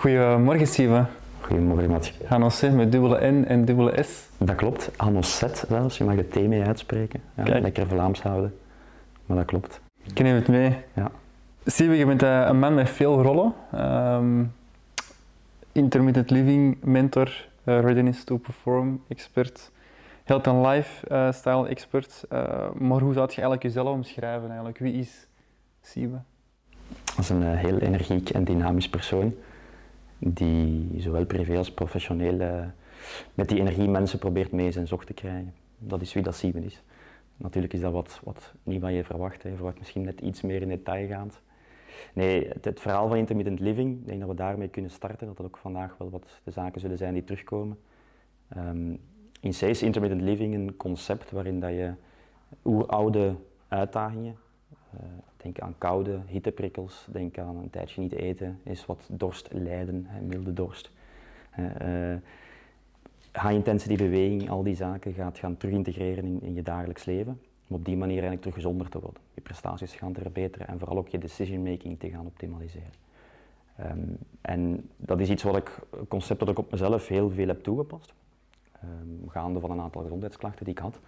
Goedemorgen, Steven. Goedemorgen, Matje. Hanosset met dubbele N en dubbele S. Dat klopt. Hanosset zelfs. Je mag het T mee uitspreken. Ja, Kijk. lekker Vlaams houden. Maar dat klopt. Ik neem het mee. Ja. Steven, je bent eh, een man met veel rollen. Ehm, intermittent living mentor, eh, readiness to perform expert, health and lifestyle expert. Eh, maar hoe zou je eigenlijk jezelf omschrijven eigenlijk? Wie is Steven? Dat is een heel energiek en dynamisch persoon. Die zowel privé als professioneel eh, met die energie mensen probeert mee zijn zog te krijgen. Dat is wie dat Steven is. Natuurlijk is dat wat, wat niet wat je verwacht. hè. Je verwacht misschien net iets meer in detail gaand. Nee, het, het verhaal van intermittent living, ik denk dat we daarmee kunnen starten. Dat dat ook vandaag wel wat de zaken zullen zijn die terugkomen. Ehm, in C is intermittent living een concept waarin dat je oeroude uitdagingen, denk aan koude hitteprikkels, denk aan een tijdje niet eten, is wat dorst lijden, hè, milde dorst. Eh, eh, high intensity beweging, al die zaken gaat gaan terug integreren in, in je dagelijks leven. Om op die manier eigenlijk terug gezonder te worden. Je prestaties gaan te verbeteren en vooral ook je decision making te gaan optimaliseren. Ehm, en dat is iets wat ik, concept dat ik op mezelf heel veel heb toegepast. Ehm, gaande van een aantal gezondheidsklachten die ik had,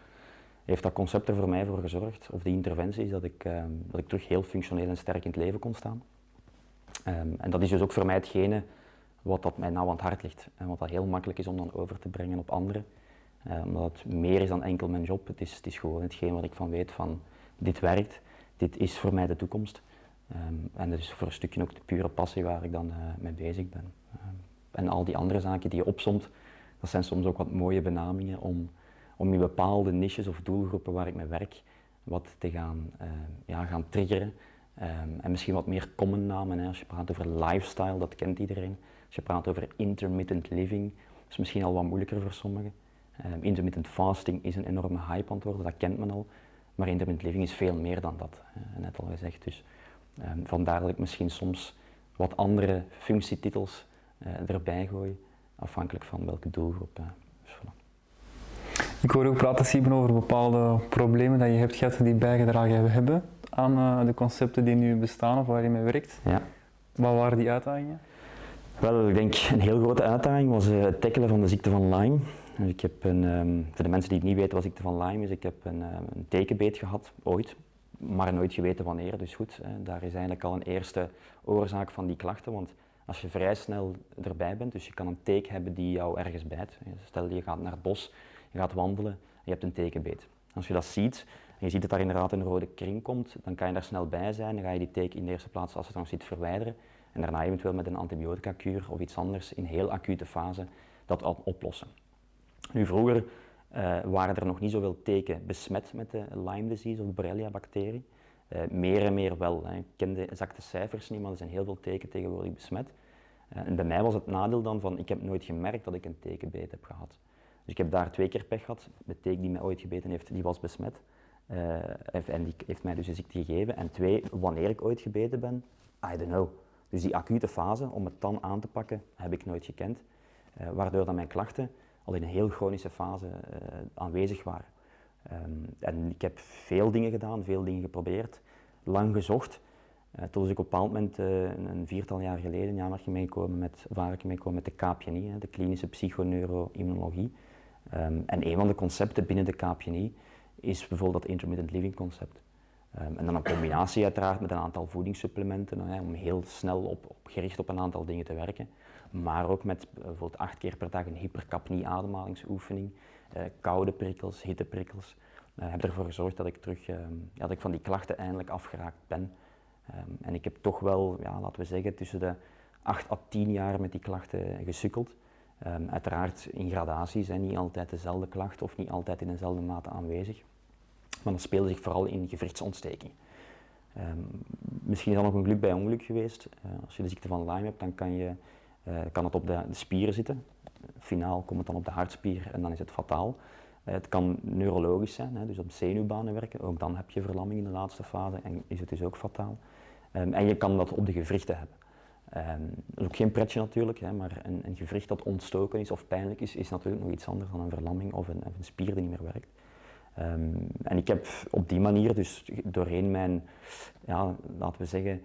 heeft dat concept er voor mij voor gezorgd, of die interventies, dat ik, ehm, dat ik terug heel functioneel en sterk in het leven kon staan. Ehm, en dat is dus ook voor mij hetgene wat dat mij nou aan het hart ligt. En wat dat heel makkelijk is om dan over te brengen op anderen. Eh, omdat het meer is dan enkel mijn job. Het is, het is gewoon hetgeen wat ik van weet van dit werkt, dit is voor mij de toekomst. Ehm, en dat is voor een stukje ook de pure passie waar ik dan eh, mee bezig ben. Ehm, en al die andere zaken die je opsomt, dat zijn soms ook wat mooie benamingen om, om in bepaalde niches of doelgroepen waar ik mee werk, wat te gaan, eh, ja, gaan triggeren. Ehm, en misschien wat meer common namen. Hè. Als je praat over lifestyle, dat kent iedereen. Als je praat over intermittent living, is misschien al wat moeilijker voor sommigen. Ehm, intermittent fasting is een enorme hype worden, dat kent men al. Maar intermittent living is veel meer dan dat, net al gezegd. Dus ehm, vandaar dat ik misschien soms wat andere functietitels eh, erbij gooi, afhankelijk van welke doelgroep. eh. Ik hoor ook praten, Steven, over bepaalde problemen dat je hebt gehad die bijgedragen hebben aan eh, de concepten die nu bestaan of waar je mee werkt. Ja. Wat waren die uitdagingen? Wel, ik denk een heel grote uitdaging was eh, het tackelen van de ziekte van Lyme. Dus ik heb een, ehm, voor de mensen die het niet weten wat ziekte van Lyme is, ik heb een, ehm, een tekenbeet gehad, ooit, maar nooit geweten wanneer. Dus goed, hè, daar is eigenlijk al een eerste oorzaak van die klachten. Want als je vrij snel erbij bent, dus je kan een teek hebben die jou ergens bijt. Stel je gaat naar het bos, je gaat wandelen en je hebt een tekenbeet. Als je dat ziet en je ziet dat daar inderdaad een rode kring komt, dan kan je daar snel bij zijn. Dan ga je die teken in de eerste plaats, als het nog zit, verwijderen. En daarna eventueel met een antibiotica-kuur of iets anders in heel acute fase dat oplossen. Nu vroeger eh, waren er nog niet zoveel teken besmet met de Lyme disease of Borrelia-bacterie. Eh, meer en meer wel. Hè. Ik ken de exacte cijfers niet, maar er zijn heel veel teken tegenwoordig besmet. Eh, en bij mij was het nadeel dan van, ik heb nooit gemerkt dat ik een tekenbeet heb gehad. Dus ik heb daar twee keer pech gehad. De teek die mij ooit gebeten heeft, die was besmet. Eh, en die heeft mij dus de ziekte gegeven. En twee, wanneer ik ooit gebeten ben, I don't know. Dus die acute fase, om het dan aan te pakken, heb ik nooit gekend. Eh, waardoor dan mijn klachten al in een heel chronische fase eh, aanwezig waren. Ehm, en ik heb veel dingen gedaan, veel dingen geprobeerd, lang gezocht. Uh, tot ik op een bepaald moment, een, een viertal jaar geleden, in aanmerking meegekomen met, of aanmerking meegekomen met de KPNI, de klinische psychoneuroimmunologie. Ehm, en een van de concepten binnen de KPNI is bijvoorbeeld dat intermittent living concept. Ehm, en dan een combinatie uiteraard met een aantal voedingssupplementen hè, om heel snel op, op gericht op een aantal dingen te werken. Maar ook met bijvoorbeeld acht keer per dag een hypercapnie ademhalingsoefening, eh, koude prikkels, hitteprikkels. Uh, heb ervoor gezorgd dat ik terug, ehm, dat ik van die klachten eindelijk afgeraakt ben. En ik heb toch wel, ja, laten we zeggen, tussen de 8 à 10 jaar met die klachten gesukkeld. Ehm, uiteraard in gradaties, hè, niet altijd dezelfde klacht of niet altijd in dezelfde mate aanwezig. Maar dat speelde zich vooral in gewrichtsontsteking. Ehm, misschien is dat nog een geluk bij ongeluk geweest. Eh, als je de ziekte van Lyme hebt, dan kan, je, eh, kan het op de, de spieren zitten. Finaal komt het dan op de hartspier en dan is het fataal. Eh, het kan neurologisch zijn, dus op zenuwbanen werken. Ook dan heb je verlamming in de laatste fase en is het dus ook fataal. Ehm, en je kan dat op de gewrichten hebben. Ehm, dat is ook geen pretje natuurlijk, hè, maar een, een gewricht dat ontstoken is of pijnlijk is, is natuurlijk nog iets anders dan een verlamming of een, een spier die niet meer werkt. Ehm, en ik heb op die manier, dus doorheen mijn, ja, laten we zeggen,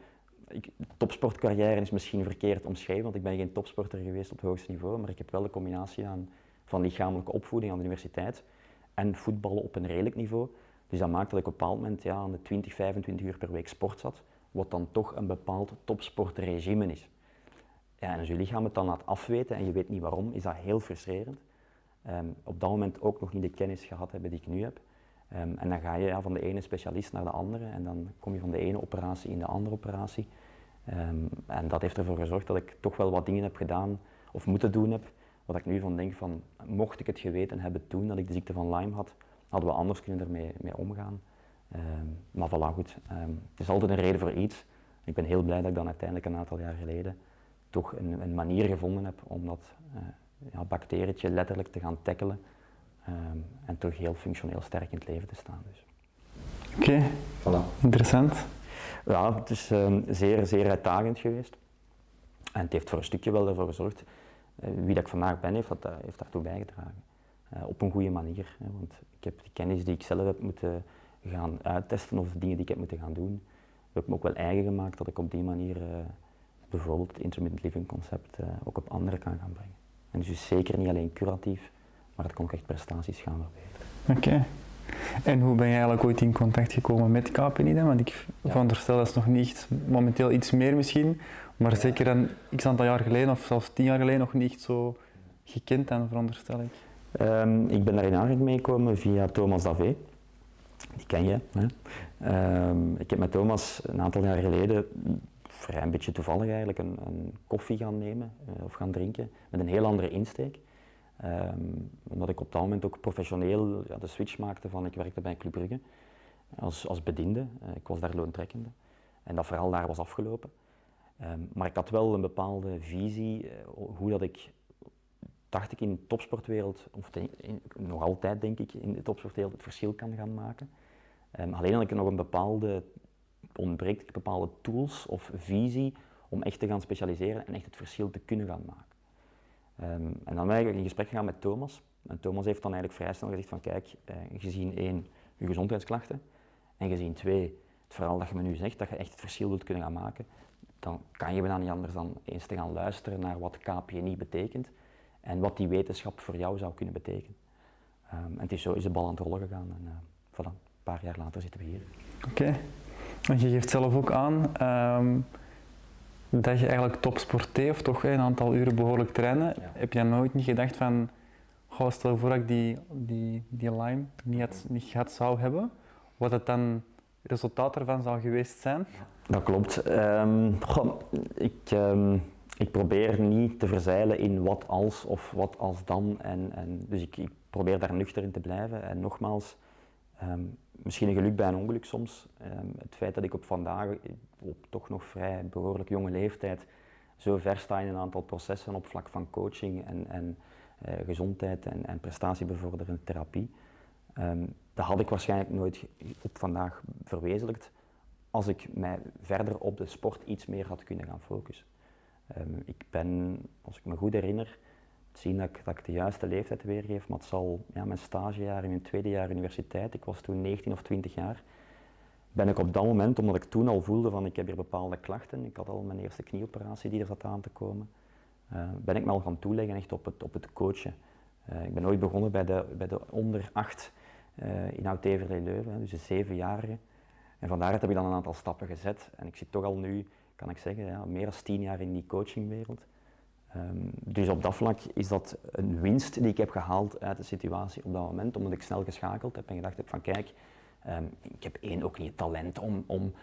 ik, topsportcarrière is misschien verkeerd omschreven, want ik ben geen topsporter geweest op het hoogste niveau, maar ik heb wel de combinatie aan, van lichamelijke opvoeding aan de universiteit en voetballen op een redelijk niveau. Dus dat maakt dat ik op een bepaald moment ja, aan de 20, 25 uur per week sport zat, wat dan toch een bepaald topsportregime is. Ja, en als je lichaam het dan laat afweten en je weet niet waarom, is dat heel frustrerend. Ehm, op dat moment ook nog niet de kennis gehad hebben die ik nu heb. Ehm, en dan ga je ja, van de ene specialist naar de andere en dan kom je van de ene operatie in de andere operatie. Ehm, en dat heeft ervoor gezorgd dat ik toch wel wat dingen heb gedaan of moeten doen heb, wat ik nu van denk van, mocht ik het geweten hebben toen dat ik de ziekte van Lyme had, hadden we anders kunnen ermee mee omgaan. Maar voilà, goed. het is altijd een reden voor iets. Ik ben heel blij dat ik dan uiteindelijk een aantal jaar geleden toch een, een manier gevonden heb om dat uh, ja, bacterietje letterlijk te gaan tackelen um, en toch heel functioneel sterk in het leven te staan. Dus. Oké, voilà. interessant. Ja, het is um, zeer, zeer uitdagend geweest. En het heeft voor een stukje wel ervoor gezorgd, uh, wie dat ik vandaag ben, heeft, dat, uh, heeft daartoe bijgedragen. op een goede manier. Hè, want ik heb de kennis die ik zelf heb moeten gaan uittesten of de dingen die ik heb moeten gaan doen, heb ik me ook wel eigen gemaakt dat ik op die manier bijvoorbeeld het intermittent living concept uh, ook op anderen kan gaan brengen. En dus zeker niet alleen curatief, maar het kan ook echt prestaties gaan verbeteren. Oké. En hoe ben je eigenlijk ooit in contact gekomen met KPNI Want ik ja. veronderstel dat is nog niet momenteel iets meer misschien, maar zeker een x aantal jaar geleden of zelfs tien jaar geleden nog niet zo gekend dan veronderstel ik. Um, ik ben daar in aanraking meegekomen via Thomas Davé. Die ken je. Um, ik heb met Thomas een aantal jaar geleden vrij een beetje toevallig eigenlijk een, een koffie gaan nemen uh, of gaan drinken met een heel andere insteek. Um, omdat ik op dat moment ook professioneel ja, de switch maakte van ik werkte bij Club Brugge als, als bediende. Uh, ik was daar loontrekkende. En dat verhaal daar was afgelopen. Um, maar ik had wel een bepaalde visie uh, hoe dat ik, dacht ik in de topsportwereld, of in, nog altijd denk ik in de topsportwereld het verschil kan gaan maken. Um, alleen had ik nog een bepaalde ontbreekt bepaalde tools of visie om echt te gaan specialiseren en echt het verschil te kunnen gaan maken. Um, en dan ben ik in gesprek gegaan met Thomas. En Thomas heeft dan eigenlijk vrij snel gezegd van kijk, eh, gezien één, je gezondheidsklachten en gezien twee, het verhaal dat je me nu zegt, dat je echt het verschil wilt kunnen gaan maken, dan kan je bijna niet anders dan eens te gaan luisteren naar wat KPNI betekent en wat die wetenschap voor jou zou kunnen betekenen. Um, en het is zo is de bal aan het rollen gegaan en uh, voilà, een paar jaar later zitten we hier. Oké. Want je geeft zelf ook aan um, dat je eigenlijk topsport of toch een aantal uren behoorlijk trainen. Heb je nooit niet gedacht van, goh, stel voor dat ik die, die, die Lyme niet, had, niet gehad zou hebben, wat het dan resultaat ervan zou geweest zijn? Dat klopt. Um, goh, ik, ik probeer niet te verzeilen in wat als of wat als dan. En, en, dus ik, ik probeer daar nuchter in te blijven. En nogmaals, Um, misschien een geluk bij een ongeluk soms. Um, het feit dat ik op vandaag, op toch nog vrij behoorlijk jonge leeftijd, zo ver sta in een aantal processen op vlak van coaching en, en uh, gezondheid en, en prestatiebevorderende therapie, um, dat had ik waarschijnlijk nooit op vandaag verwezenlijkt als ik mij verder op de sport iets meer had kunnen gaan focussen. Ik ben, als ik me goed herinner, zien dat ik, dat ik de juiste leeftijd weergeef, maar het zal ja, mijn stagejaar in mijn tweede jaar universiteit, ik was toen 19 of 20 jaar, ben ik op dat moment, omdat ik toen al voelde van ik heb hier bepaalde klachten, ik had al mijn eerste knieoperatie die er zat aan te komen, uh, ben ik me al gaan toeleggen echt op het, op het coachen. Uh, ik ben ooit begonnen bij de, bij de onder 8 uh, in Oud-Everlee Leuven, dus de zevenjarige. En vandaar heb ik dan een aantal stappen gezet en ik zit toch al nu, kan ik zeggen, ja, meer dan 10 jaar in die coachingwereld. Um, dus op dat vlak is dat een winst die ik heb gehaald uit de situatie op dat moment, omdat ik snel geschakeld heb en gedacht heb van kijk, um, ik heb één ook niet het talent om, om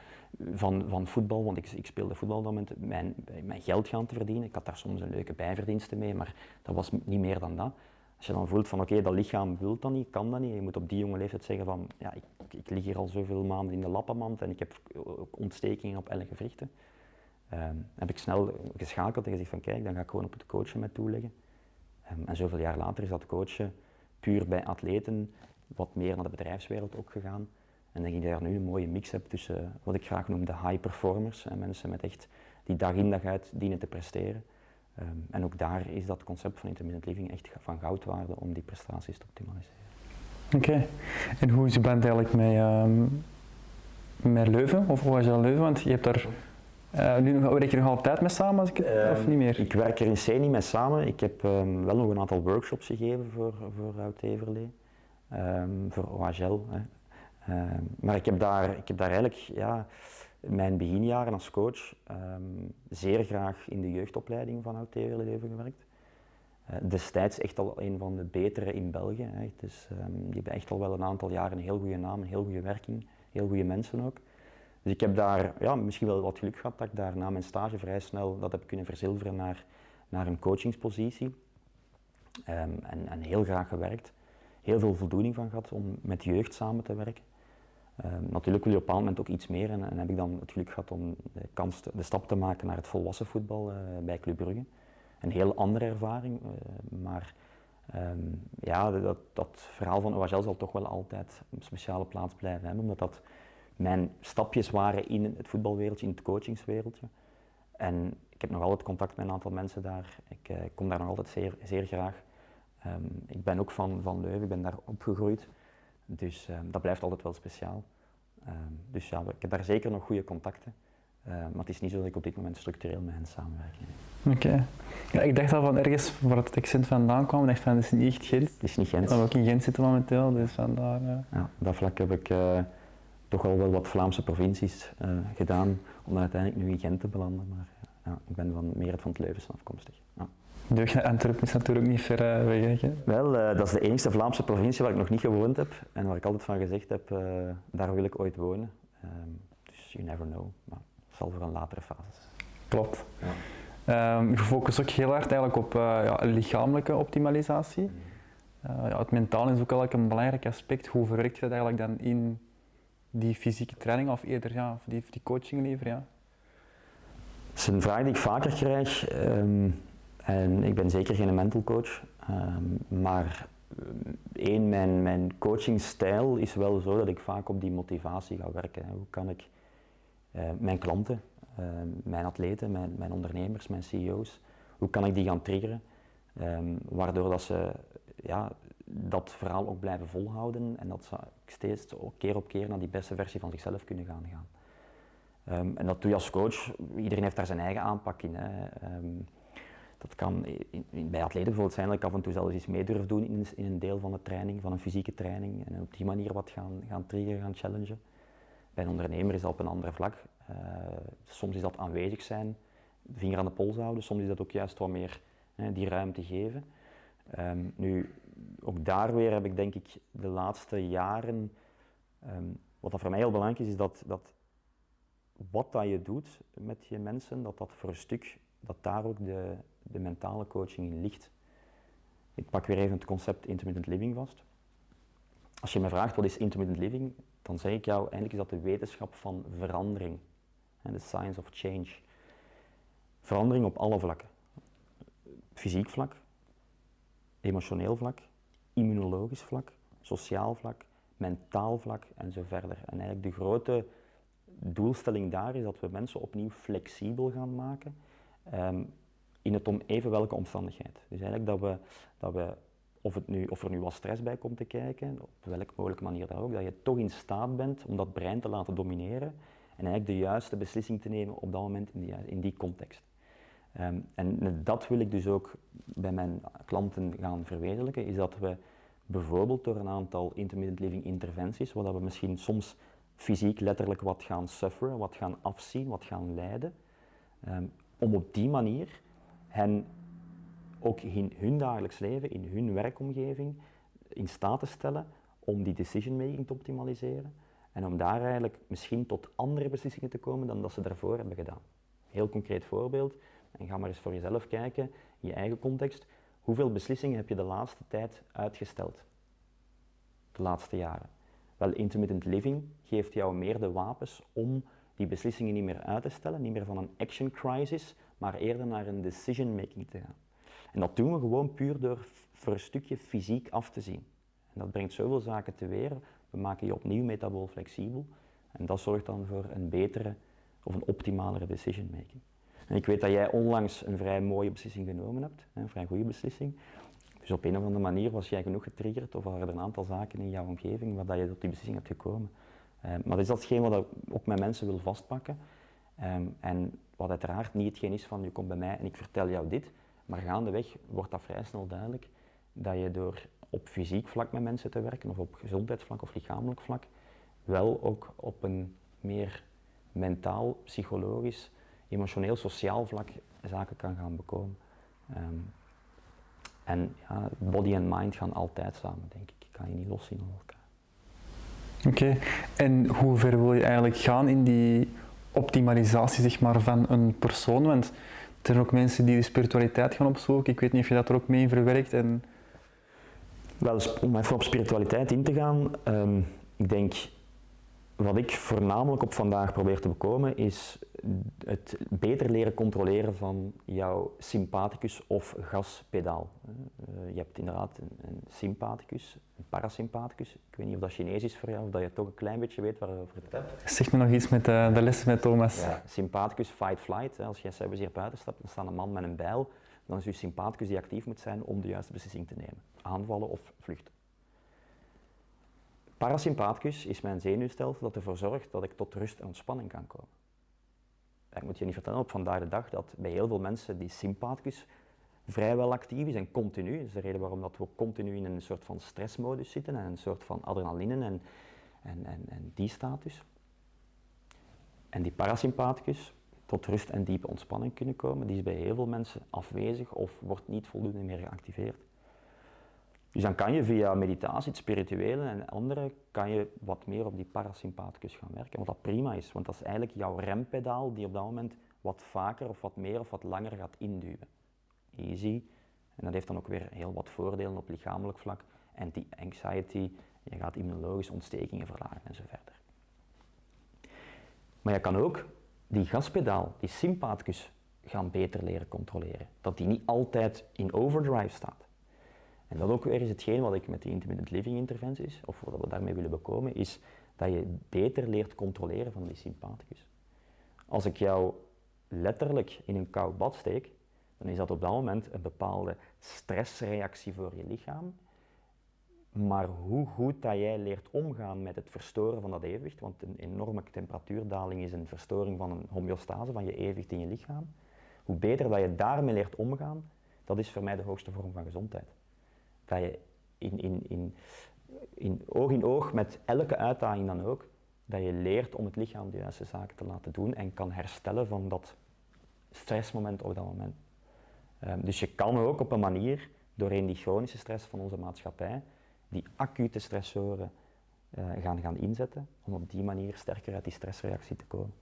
van, van voetbal, want ik, ik speelde voetbal dan met mijn, mijn geld gaan te verdienen. Ik had daar soms een leuke bijverdiensten mee, maar dat was niet meer dan dat. Als je dan voelt van oké, dat lichaam wil dat niet, kan dat niet, je moet op die jonge leeftijd zeggen van ja, ik, ik lig hier al zoveel maanden in de lappenmand en ik heb ontstekingen op alle gewrichten. Um, heb ik snel geschakeld en gezegd van kijk, dan ga ik gewoon op het coachen met toeleggen. Um, en zoveel jaar later is dat coachen puur bij atleten wat meer naar de bedrijfswereld ook gegaan. En denk ik dat je nu een mooie mix hebt tussen wat ik graag noem de high performers en mensen met echt die dag in dag uit dienen te presteren. Um, en ook daar is dat concept van intermittent living echt van goudwaarde om die prestaties te optimaliseren. Oké, en hoe is je band eigenlijk met, met Leuven? Of je Leuven? Want je hebt daar Uh, nu werk je nog altijd mee samen, als ik het, of Ehm, niet meer? Ik werk er in C niet mee samen. Ik heb ehm, wel nog een aantal workshops gegeven voor, voor Oud-Everlee, Ehm, voor OHL. Hè. Maar ik heb, daar, ik heb daar eigenlijk ja, mijn beginjaren als coach zeer graag in de jeugdopleiding van Oud-Everlee gewerkt. Eh, destijds echt al een van de betere in België. Hè. Dus, die hebben echt al wel een aantal jaren een heel goede naam, een heel goede werking, heel goede mensen ook. Dus ik heb daar ja, misschien wel wat geluk gehad dat ik daar na mijn stage vrij snel dat heb kunnen verzilveren naar, naar een coachingspositie. Ehm, en, en heel graag gewerkt. Heel veel voldoening van gehad om met jeugd samen te werken. Ehm, natuurlijk wil je op een moment ook iets meer en, en heb ik dan het geluk gehad om de, kans de stap te maken naar het volwassen voetbal eh, bij Club Brugge. Een heel andere ervaring, eh, maar ehm, ja, dat, dat verhaal van OHL zal toch wel altijd een speciale plaats blijven hebben, omdat dat mijn stapjes waren in het voetbalwereldje, in het coachingswereldje. En ik heb nog altijd contact met een aantal mensen daar. Ik eh, kom daar nog altijd zeer, zeer graag. Ehm, ik ben ook van, van Leuven, ik ben daar opgegroeid. Dus ehm, dat blijft altijd wel speciaal. Ehm, dus ja, ik heb daar zeker nog goede contacten. Maar het is niet zo dat ik op dit moment structureel met hen samenwerk. Oké. Ja, ik dacht al van ergens waar het accent vandaan kwam, ik dacht van, dat is niet echt Gent. Het is niet Gent. Ik ook in Gent zitten momenteel, dus vandaar... Ja, op dat vlak heb ik eh, toch al wel wat Vlaamse provincies eh, gedaan om uiteindelijk nu in Gent te belanden. Maar ja, ik ben van meer van het Leuvense afkomstig. Ja. Deug naar Antwerpen is natuurlijk niet ver eh, weg. hè. Wel, eh, dat is de enige Vlaamse provincie waar ik nog niet gewoond heb en waar ik altijd van gezegd heb, daar wil ik ooit wonen. Ehm, dus you never know, maar het zal voor een latere fase. Klopt. Ja. Ehm, je focust ook heel hard eigenlijk op ja, lichamelijke optimalisatie. Eh, ja, het mentaal is ook eigenlijk een belangrijk aspect. Hoe verwerkt je dat eigenlijk dan in die fysieke training of eerder ja, die, die coaching liever? Ja? Het is een vraag die ik vaker krijg. ehm, en ik ben zeker geen mental coach. ehm, maar ehm, één, mijn, mijn coachingstijl is wel zo dat ik vaak op die motivatie ga werken. Hoe kan ik eh, mijn klanten, mijn atleten, mijn, mijn ondernemers, mijn CEO's, hoe kan ik die gaan triggeren? Waardoor dat ze ja, dat verhaal ook blijven volhouden en dat ze steeds keer op keer naar die beste versie van zichzelf kunnen gaan. gaan. Ehm, en dat doe je als coach. Iedereen heeft daar zijn eigen aanpak in. Hè. Ehm, dat kan bij atleten bijvoorbeeld zijn dat ik af en toe zelfs iets mee durf doen in, in een deel van de training, van een fysieke training. En op die manier wat gaan, gaan triggeren, gaan challengen. Bij een ondernemer is dat op een ander vlak. Eh, soms is dat aanwezig zijn, de vinger aan de pols houden. Soms is dat ook juist wat meer hè, die ruimte geven. Ehm, nu, ook daar weer heb ik denk ik de laatste jaren, ehm, wat voor mij heel belangrijk is, is dat, dat wat dat je doet met je mensen, dat dat voor een stuk, dat daar ook de, de mentale coaching in ligt. Ik pak weer even het concept intermittent living vast. Als je me vraagt wat is intermittent living, dan zeg ik jou, eigenlijk is dat de wetenschap van verandering. De science of change. Verandering op alle vlakken. Fysiek vlak, emotioneel vlak, immunologisch vlak, sociaal vlak, mentaal vlak en zo verder. En eigenlijk de grote doelstelling daar is dat we mensen opnieuw flexibel gaan maken ehm, in het om even welke omstandigheid. Dus eigenlijk dat we, dat we of, het nu, of er nu wat stress bij komt te kijken, op welke mogelijke manier dan ook, dat je toch in staat bent om dat brein te laten domineren en eigenlijk de juiste beslissing te nemen op dat moment in die, in die context. Ehm, en dat wil ik dus ook bij mijn klanten gaan verwezenlijken, is dat we bijvoorbeeld door een aantal intermittent living interventies, waar we misschien soms fysiek letterlijk wat gaan sufferen, wat gaan afzien, wat gaan lijden, ehm, om op die manier hen ook in hun dagelijks leven, in hun werkomgeving, in staat te stellen om die decision making te optimaliseren en om daar eigenlijk misschien tot andere beslissingen te komen dan dat ze daarvoor hebben gedaan. Heel concreet voorbeeld, en ga maar eens voor jezelf kijken, in je eigen context, hoeveel beslissingen heb je de laatste tijd uitgesteld? De laatste jaren. Wel, intermittent living geeft jou meer de wapens om die beslissingen niet meer uit te stellen, niet meer van een action crisis, maar eerder naar een decision making te gaan. En dat doen we gewoon puur door voor een stukje fysiek af te zien. En dat brengt zoveel zaken te weer. We maken je opnieuw metabool flexibel. En dat zorgt dan voor een betere of een optimalere decision making. Ik weet dat jij onlangs een vrij mooie beslissing genomen hebt, een vrij goede beslissing. Dus op een of andere manier was jij genoeg getriggerd of waren er een aantal zaken in jouw omgeving waar je tot die beslissing hebt gekomen. Eh, maar dat is datgene wat ik ook met mensen wil vastpakken. Ehm, en wat uiteraard niet hetgeen is van je komt bij mij en ik vertel jou dit, maar gaandeweg wordt dat vrij snel duidelijk dat je door op fysiek vlak met mensen te werken of op gezondheidsvlak of lichamelijk vlak wel ook op een meer mentaal, psychologisch, emotioneel, sociaal vlak zaken kan gaan bekomen. Ehm, en ja, body en mind gaan altijd samen, denk ik. Ik kan je niet loszien van elkaar. Oké, en hoe ver wil je eigenlijk gaan in die optimalisatie zeg maar, van een persoon? Want er zijn ook mensen die de spiritualiteit gaan opzoeken. Ik weet niet of je dat er ook mee in verwerkt. En... Wel, om even op spiritualiteit in te gaan, um, ik denk wat ik voornamelijk op vandaag probeer te bekomen is het beter leren controleren van jouw sympathicus of gaspedaal. Eh, je hebt inderdaad een, sympathicus, een parasympathicus. Ik weet niet of dat Chinees is voor jou of dat je toch een klein beetje weet waarover het hebt. Zeg me nog iets met de, eh, de lessen met Thomas. Ja, sympathicus, fight, flight. Als je zelfs hier buiten stapt, dan staat een man met een bijl. Dan is je sympathicus die actief moet zijn om de juiste beslissing te nemen. Aanvallen of vluchten. Parasympathicus is mijn zenuwstelsel dat ervoor zorgt dat ik tot rust en ontspanning kan komen. Ik moet je niet vertellen op vandaag de dag dat bij heel veel mensen die sympathicus vrijwel actief is en continu, dat is de reden waarom dat we continu in een soort van stressmodus zitten en een soort van adrenaline en, en, en, en die status. En die parasympathicus tot rust en diepe ontspanning kunnen komen, die is bij heel veel mensen afwezig of wordt niet voldoende meer geactiveerd. Dus dan kan je via meditatie, het spirituele en andere, kan je wat meer op die parasympathicus gaan werken. Wat dat prima is, want dat is eigenlijk jouw rempedaal die op dat moment wat vaker of wat meer of wat langer gaat induwen. Easy. En dat heeft dan ook weer heel wat voordelen op lichamelijk vlak. Anti-anxiety, je gaat immunologische ontstekingen verlagen en zo verder. Maar je kan ook die gaspedaal, die sympathicus, gaan beter leren controleren. Dat die niet altijd in overdrive staat. En dat ook weer is hetgeen wat ik met die intermittent living interventies, of wat we daarmee willen bekomen, is dat je beter leert controleren van die sympathicus. Als ik jou letterlijk in een koud bad steek, dan is dat op dat moment een bepaalde stressreactie voor je lichaam. Maar hoe goed dat jij leert omgaan met het verstoren van dat evenwicht, want een enorme temperatuurdaling is een verstoring van een homeostase van je evenwicht in je lichaam. Hoe beter dat je daarmee leert omgaan, dat is voor mij de hoogste vorm van gezondheid dat je in, in, in, in oog in oog met elke uitdaging dan ook, dat je leert om het lichaam de juiste zaken te laten doen en kan herstellen van dat stressmoment op dat moment. Um, dus je kan ook op een manier, doorheen die chronische stress van onze maatschappij, die acute stressoren uh, gaan, gaan inzetten, om op die manier sterker uit die stressreactie te komen.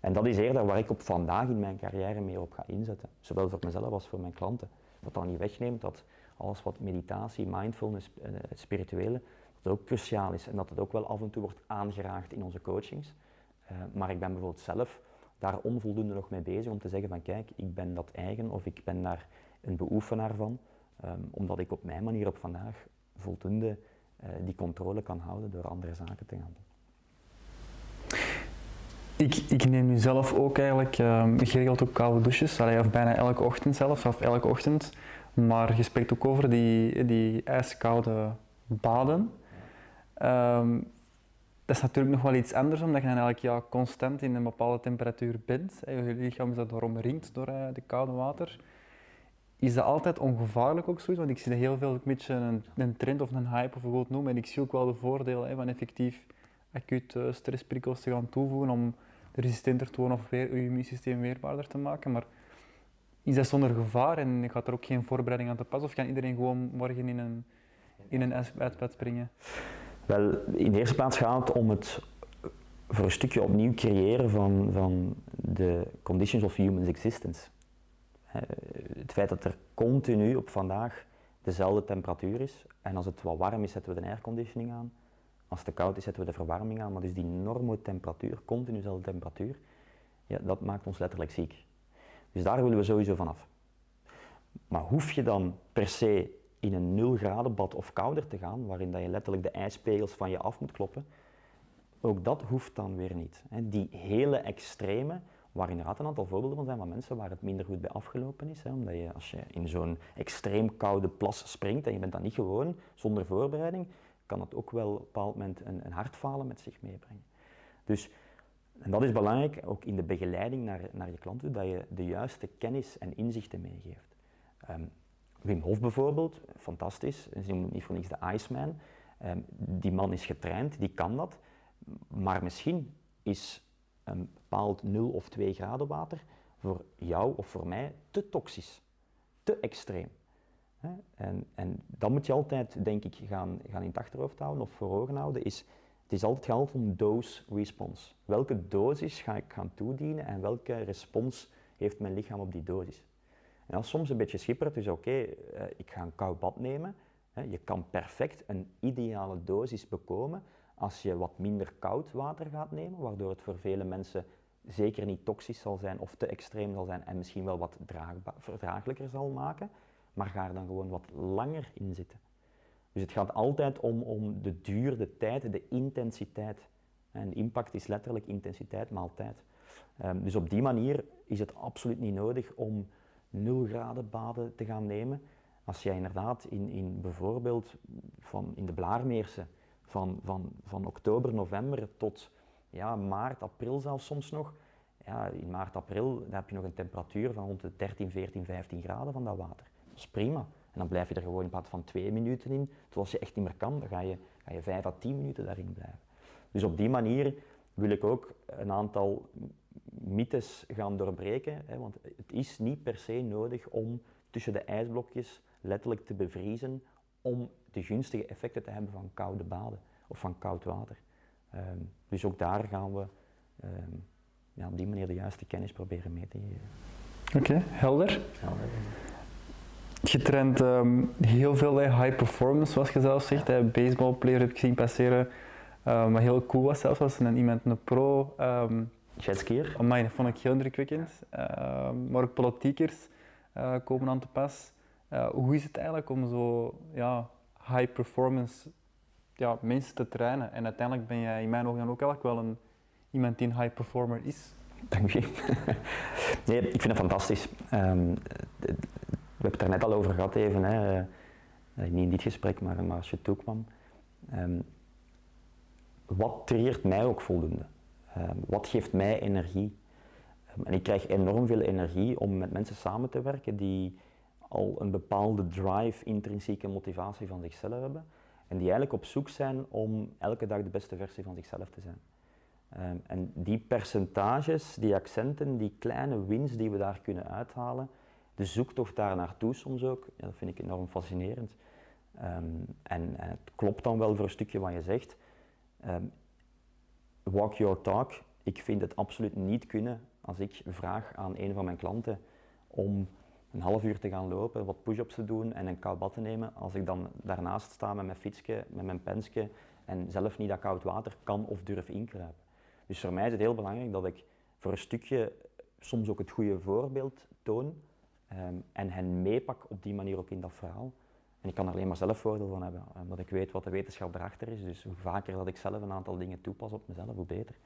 En dat is eerder waar ik op vandaag in mijn carrière meer op ga inzetten, zowel voor mezelf als voor mijn klanten. Wat dan niet wegneemt dat alles wat meditatie, mindfulness, uh, het spirituele, dat ook cruciaal is en dat het ook wel af en toe wordt aangeraakt in onze coachings. Uh, maar ik ben bijvoorbeeld zelf daar onvoldoende nog mee bezig om te zeggen van kijk, ik ben dat eigen of ik ben daar een beoefenaar van, um, omdat ik op mijn manier op vandaag voldoende uh, die controle kan houden door andere zaken te gaan doen. Ik, ik, neem nu zelf ook eigenlijk um, geregeld ook koude douches, allee, of bijna elke ochtend zelfs, of elke ochtend. Maar je spreekt ook over die, die ijskoude baden. Um, dat is natuurlijk nog wel iets anders, omdat je dan eigenlijk ja, constant in een bepaalde temperatuur bent. Je lichaam is dat omringd door uh, de koude water. Is dat altijd ongevaarlijk ook zoiets? Want ik zie heel veel een beetje een, een trend of een hype of wat noemen. En ik zie ook wel de voordelen hè, van effectief acuut uh, stressprikkels te gaan toevoegen om resistenter te worden of weer, je immuunsysteem weerbaarder te maken. Maar is dat zonder gevaar en gaat er ook geen voorbereiding aan te pas? Of kan iedereen gewoon morgen in een, in een ijsbad springen? Wel, in de eerste plaats gaat het om het voor een stukje opnieuw creëren van, van de conditions of human existence. Het feit dat er continu op vandaag dezelfde temperatuur is en als het wat warm is zetten we de airconditioning aan, als het te koud is zetten we de verwarming aan, maar dus die enorme temperatuur, continu dezelfde temperatuur, ja, dat maakt ons letterlijk ziek. Dus daar willen we sowieso vanaf. Maar hoef je dan per se in een 0 graden bad of kouder te gaan, waarin dat je letterlijk de ijspegels van je af moet kloppen, ook dat hoeft dan weer niet. Die hele extreme, waar inderdaad een aantal voorbeelden van zijn van mensen waar het minder goed bij afgelopen is. Omdat je als je in zo'n extreem koude plas springt en je bent dat niet gewoon, zonder voorbereiding, kan het ook wel op een bepaald moment een, een hartfalen met zich meebrengen. Dus en dat is belangrijk, ook in de begeleiding naar, naar je klanten, dat je de juiste kennis en inzichten meegeeft. Um, Wim Hof bijvoorbeeld, fantastisch, ze noemen niet voor niks de Iceman. Um, die man is getraind, die kan dat, maar misschien is een bepaald 0 of 2 graden water voor jou of voor mij te toxisch, te extreem. En, en dat moet je altijd, denk ik, gaan, gaan in het achterhoofd houden of voor ogen houden, is het is altijd gehaald om dose-response. Welke dosis ga ik gaan toedienen en welke respons heeft mijn lichaam op die dosis? En als soms een beetje schippert, dus oké, eh, ik ga een koud bad nemen. Je kan perfect een ideale dosis bekomen als je wat minder koud water gaat nemen, waardoor het voor vele mensen zeker niet toxisch zal zijn of te extreem zal zijn en misschien wel wat verdraaglijker zal maken, maar ga er dan gewoon wat langer in zitten. Dus het gaat altijd om, om de duur, de tijd, de intensiteit. En impact is letterlijk intensiteit maal tijd. Um, dus op die manier is het absoluut niet nodig om 0 graden baden te gaan nemen. Als jij inderdaad in, in bijvoorbeeld van, in de Blaarmeersen van, van, van oktober, november tot ja, maart, april zelfs soms nog. Ja, in maart, april heb je nog een temperatuur van rond de 13, 14, 15 graden van dat water. Dat is prima. En dan blijf je er gewoon in plaats van twee minuten in. Tot als je echt niet meer kan, dan ga je, ga je vijf à tien minuten daarin blijven. Dus op die manier wil ik ook een aantal mythes gaan doorbreken. Hè, want het is niet per se nodig om tussen de ijsblokjes letterlijk te bevriezen om de gunstige effecten te hebben van koude baden of van koud water. Ehm, dus ook daar gaan we um, ja, op die manier de juiste kennis proberen mee te geven. Oké, helder. helder. Je traint um, heel veel high performance, zoals je zelf zegt. Ja. Baseballplayer heb ik gezien passeren. Uh, maar heel cool was zelfs als een, iemand een pro. Um, Jetskier. dat vond ik heel indrukwekkend. Uh, maar ook politiekers uh, komen aan te pas. Uh, hoe is het eigenlijk om zo ja, high performance ja, mensen te trainen? En uiteindelijk ben jij in mijn ogen ook eigenlijk wel een, iemand die een high performer is. Dank je. nee, ik vind het fantastisch. Um, we hebben het daar net al over gehad even, hè. Eh, niet in dit gesprek, maar, maar als je toekwam. Um, wat triggert mij ook voldoende? Um, wat geeft mij energie? Um, en ik krijg enorm veel energie om met mensen samen te werken die al een bepaalde drive, intrinsieke motivatie van zichzelf hebben. En die eigenlijk op zoek zijn om elke dag de beste versie van zichzelf te zijn. en die percentages, die accenten, die kleine wins die we daar kunnen uithalen, de zoektocht daar naartoe soms ook, ja, dat vind ik enorm fascinerend. Ehm, en, en, het klopt dan wel voor een stukje wat je zegt. Um, walk your talk. Ik vind het absoluut niet kunnen als ik vraag aan een van mijn klanten om een half uur te gaan lopen, wat push-ups te doen en een koud bad te nemen, als ik dan daarnaast sta met mijn fietsje, met mijn pensje en zelf niet dat koud water kan of durf inkruipen. Dus voor mij is het heel belangrijk dat ik voor een stukje soms ook het goede voorbeeld toon, Ehm, en hen meepak op die manier ook in dat verhaal. En ik kan er alleen maar zelf voordeel van hebben, omdat ik weet wat de wetenschap erachter is. Dus hoe vaker dat ik zelf een aantal dingen toepas op mezelf, hoe beter.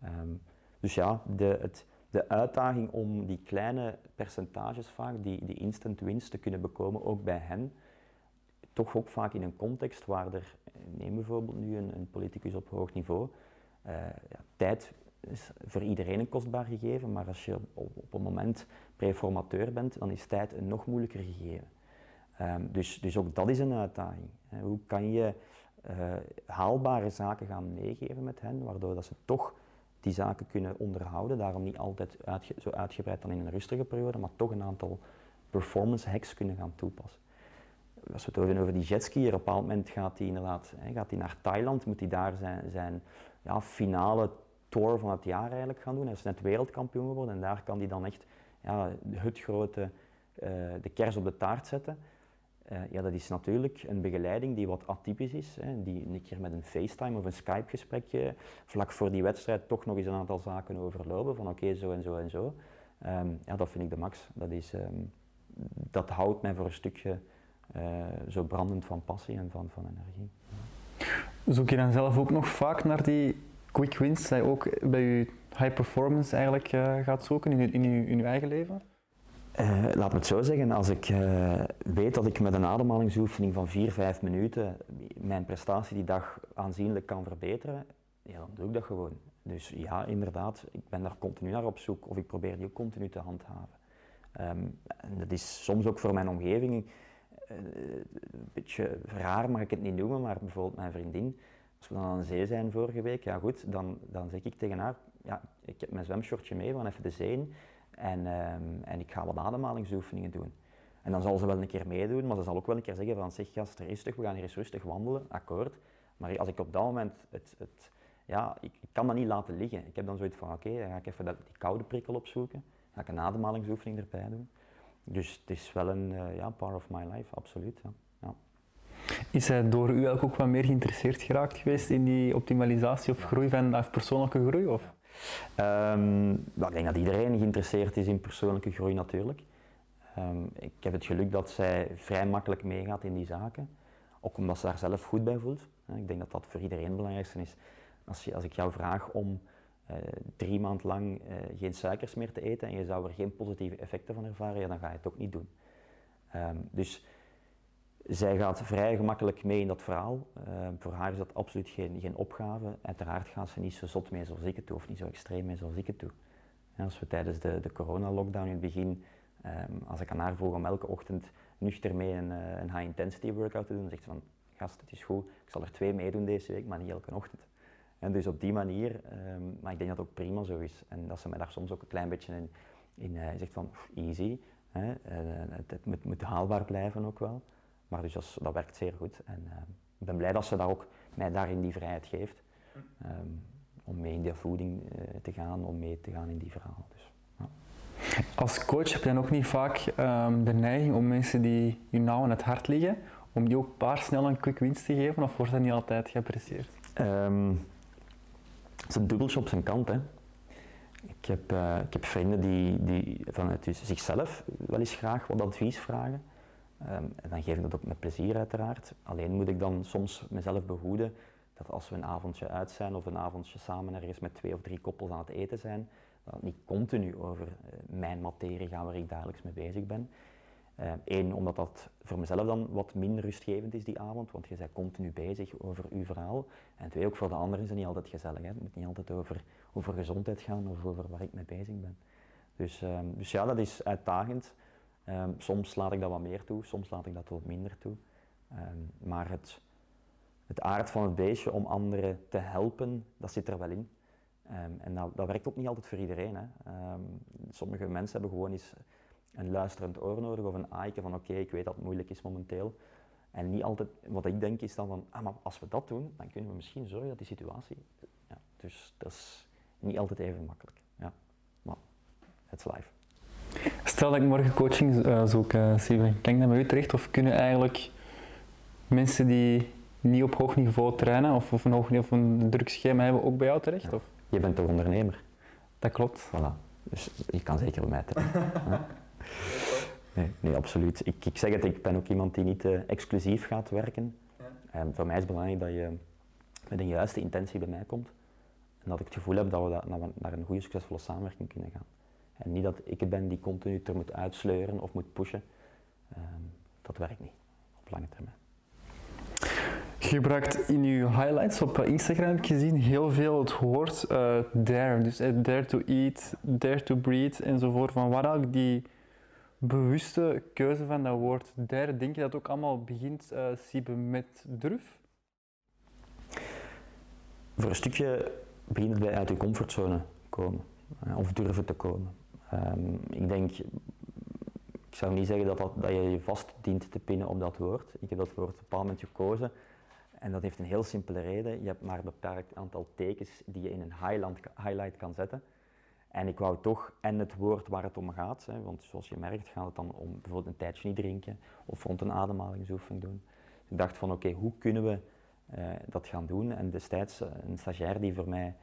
Ehm, dus ja, de, het, de uitdaging om die kleine percentages vaak, die, die instant wins te kunnen bekomen, ook bij hen, toch ook vaak in een context waar er, neem bijvoorbeeld nu een, een politicus op hoog niveau, uh, ja, tijd is voor iedereen een kostbaar gegeven, maar als je op, een moment preformateur bent, dan is tijd een nog moeilijker gegeven. Ehm, dus, dus ook dat is een uitdaging. Hoe kan je uh, haalbare zaken gaan meegeven met hen, waardoor dat ze toch die zaken kunnen onderhouden, daarom niet altijd zo uitgebreid dan in een rustige periode, maar toch een aantal performance hacks kunnen gaan toepassen. Als we het hebben over die jetski, op een bepaald moment gaat hij inderdaad gaat hij naar Thailand, moet hij daar zijn, zijn ja, finale tour van het jaar eigenlijk gaan doen. Hij is net wereldkampioen geworden en daar kan hij dan echt ja, het grote, uh, de kers op de taart zetten. Uh, ja, dat is natuurlijk een begeleiding die wat atypisch is. Hè, die een keer met een FaceTime of een Skype-gesprekje vlak voor die wedstrijd toch nog eens een aantal zaken overlopen. Van oké, zo en zo en zo. Um, ja, dat vind ik de max. Dat, is, um, dat houdt mij voor een stukje uh, zo brandend van passie en van, van energie. Zoek je dan zelf ook nog vaak naar die quick wins je ook bij je high performance eigenlijk uh, gaat zoeken in je, in, eigen leven? Uh, laat me het zo zeggen, als ik uh, weet dat ik met een ademhalingsoefening van 4, 5 minuten mijn prestatie die dag aanzienlijk kan verbeteren, ja, dan doe ik dat gewoon. Dus ja, inderdaad, ik ben daar continu naar op zoek of ik probeer die ook continu te handhaven. Ehm, en dat is soms ook voor mijn omgeving een beetje raar, mag ik het niet noemen, maar bijvoorbeeld mijn vriendin, als we dan aan de zee zijn vorige week, ja goed, dan, dan zeg ik tegen haar, ja, ik heb mijn zwemshortje mee, we gaan even de zee in en, um, en ik ga wat ademhalingsoefeningen doen. En dan zal ze wel een keer meedoen, maar ze zal ook wel een keer zeggen van zeg gast, rustig, we gaan hier eens rustig wandelen, akkoord. Maar als ik op dat moment het, het ja, ik, kan dat niet laten liggen. Ik heb dan zoiets van oké, dan ga ik even dat, die koude prikkel opzoeken, ga ik een ademhalingsoefening erbij doen. Dus het is wel een uh, ja, part of my life, absoluut. Ja. Is hij door u ook wat meer geïnteresseerd geraakt geweest in die optimalisatie of groei van persoonlijke groei? Of? Um, ik denk dat iedereen geïnteresseerd is in persoonlijke groei natuurlijk. Um, ik heb het geluk dat zij vrij makkelijk meegaat in die zaken, ook omdat ze daar zelf goed bij voelt. Ik denk dat dat voor iedereen het belangrijkste is. Als, je, als ik jou vraag om uh, drie maand lang uh, geen suikers meer te eten en je zou er geen positieve effecten van ervaren, ja, dan ga je het ook niet doen. Um, dus zij gaat vrij gemakkelijk mee in dat verhaal. Uh, voor haar is dat absoluut geen, geen opgave. Uiteraard gaat ze niet zo zot mee zoals ik het doe, of niet zo extreem mee zoals ik het doe. Als we tijdens de, de corona-lockdown in het begin, um, als ik aan haar vroeg om elke ochtend nuchter mee een, een high-intensity workout te doen, dan zegt ze van, gast, het is goed, ik zal er twee meedoen deze week, maar niet elke ochtend. En dus op die manier, um, maar ik denk dat het ook prima zo is. En dat ze mij daar soms ook een klein beetje in, in uh, zegt van easy, hè, het, het moet, haalbaar blijven ook wel. Maar dus dat, dat werkt zeer goed. En uh, ik ben blij dat ze daar ook, mij daarin die vrijheid geeft. Um, om mee in die voeding te gaan, om mee te gaan in die verhaal. Dus, ja. Als coach heb je dan ook niet vaak um, de neiging om mensen die je nauw aan het hart liggen, om die ook paar snel een quick wins te geven, of wordt dat niet altijd geapprecieerd? Um, het is een dubbeltje op zijn kant. Hè. Ik, heb, uh, ik heb vrienden die, die vanuit zichzelf wel eens graag wat advies vragen. Um, en dan geef ik dat ook met plezier uiteraard. Alleen moet ik dan soms mezelf behoeden dat als we een avondje uit zijn of een avondje samen ergens met twee of drie koppels aan het eten zijn, dat het niet continu over uh, mijn materie gaat waar ik dagelijks mee bezig ben. Eén, uh, omdat dat voor mezelf dan wat minder rustgevend is die avond, want je bent continu bezig over uw verhaal. En twee, ook voor de anderen is het niet altijd gezellig. Hè. Het moet niet altijd over, over gezondheid gaan of over waar ik mee bezig ben. Dus, um, dus ja, dat is uitdagend. Um, soms laat ik dat wat meer toe, soms laat ik dat wat minder toe. Um, maar het, het aard van het beestje om anderen te helpen, dat zit er wel in. en dat, dat werkt ook niet altijd voor iedereen. Hè. sommige mensen hebben gewoon eens een luisterend oor nodig of een aaike van oké, ik weet dat het moeilijk is momenteel. En niet altijd, wat ik denk is dan van, ah, maar als we dat doen, dan kunnen we misschien zorgen dat die situatie, ja, dus dat is niet altijd even makkelijk. Ja, maar het is live. Stel dat ik morgen coaching uh, zoek, uh, Steven, kan ik dat bij u terecht of kunnen eigenlijk mensen die niet op hoog niveau trainen of, of een hoog of een druk schema hebben ook bij jou terecht? Ja. Of? Je bent toch ondernemer? Dat klopt. Voilà. Dus je kan zeker bij mij terecht. Nee, nee absoluut. Ik, ik zeg het, ik ben ook iemand die niet uh, exclusief gaat werken. Ja. Um, voor mij is het belangrijk dat je met een juiste intentie bij mij komt. En dat ik het gevoel heb dat we, dat, dat we naar een goede, succesvolle samenwerking kunnen gaan. En niet dat ik het ben die continu er moet uitsleuren of moet pushen. Um, dat werkt niet op lange termijn. Je gebruikt in je highlights op Instagram heb ik gezien heel veel het woord uh, dare. Dus uh, dare to eat, dare to breathe enzovoort. Van waar eigenlijk die bewuste keuze van dat woord dare, denk je dat ook allemaal begint, uh, Siebe, met durf? Voor een stukje begint het bij uit je comfortzone komen. of durven te komen. Um, ik denk, ik zou niet zeggen dat, dat, dat, je je vast dient te pinnen op dat woord. Ik heb dat woord op een bepaald moment gekozen. En dat heeft een heel simpele reden. Je hebt maar een beperkt aantal tekens die je in een highlight kan zetten. En ik wou toch, en het woord waar het om gaat, hè, want zoals je merkt gaat het dan om bijvoorbeeld een tijdje niet drinken of rond een ademhalingsoefening doen. Ik dacht van oké, hoe kunnen we uh, dat gaan doen? En destijds uh, een stagiair die voor mij,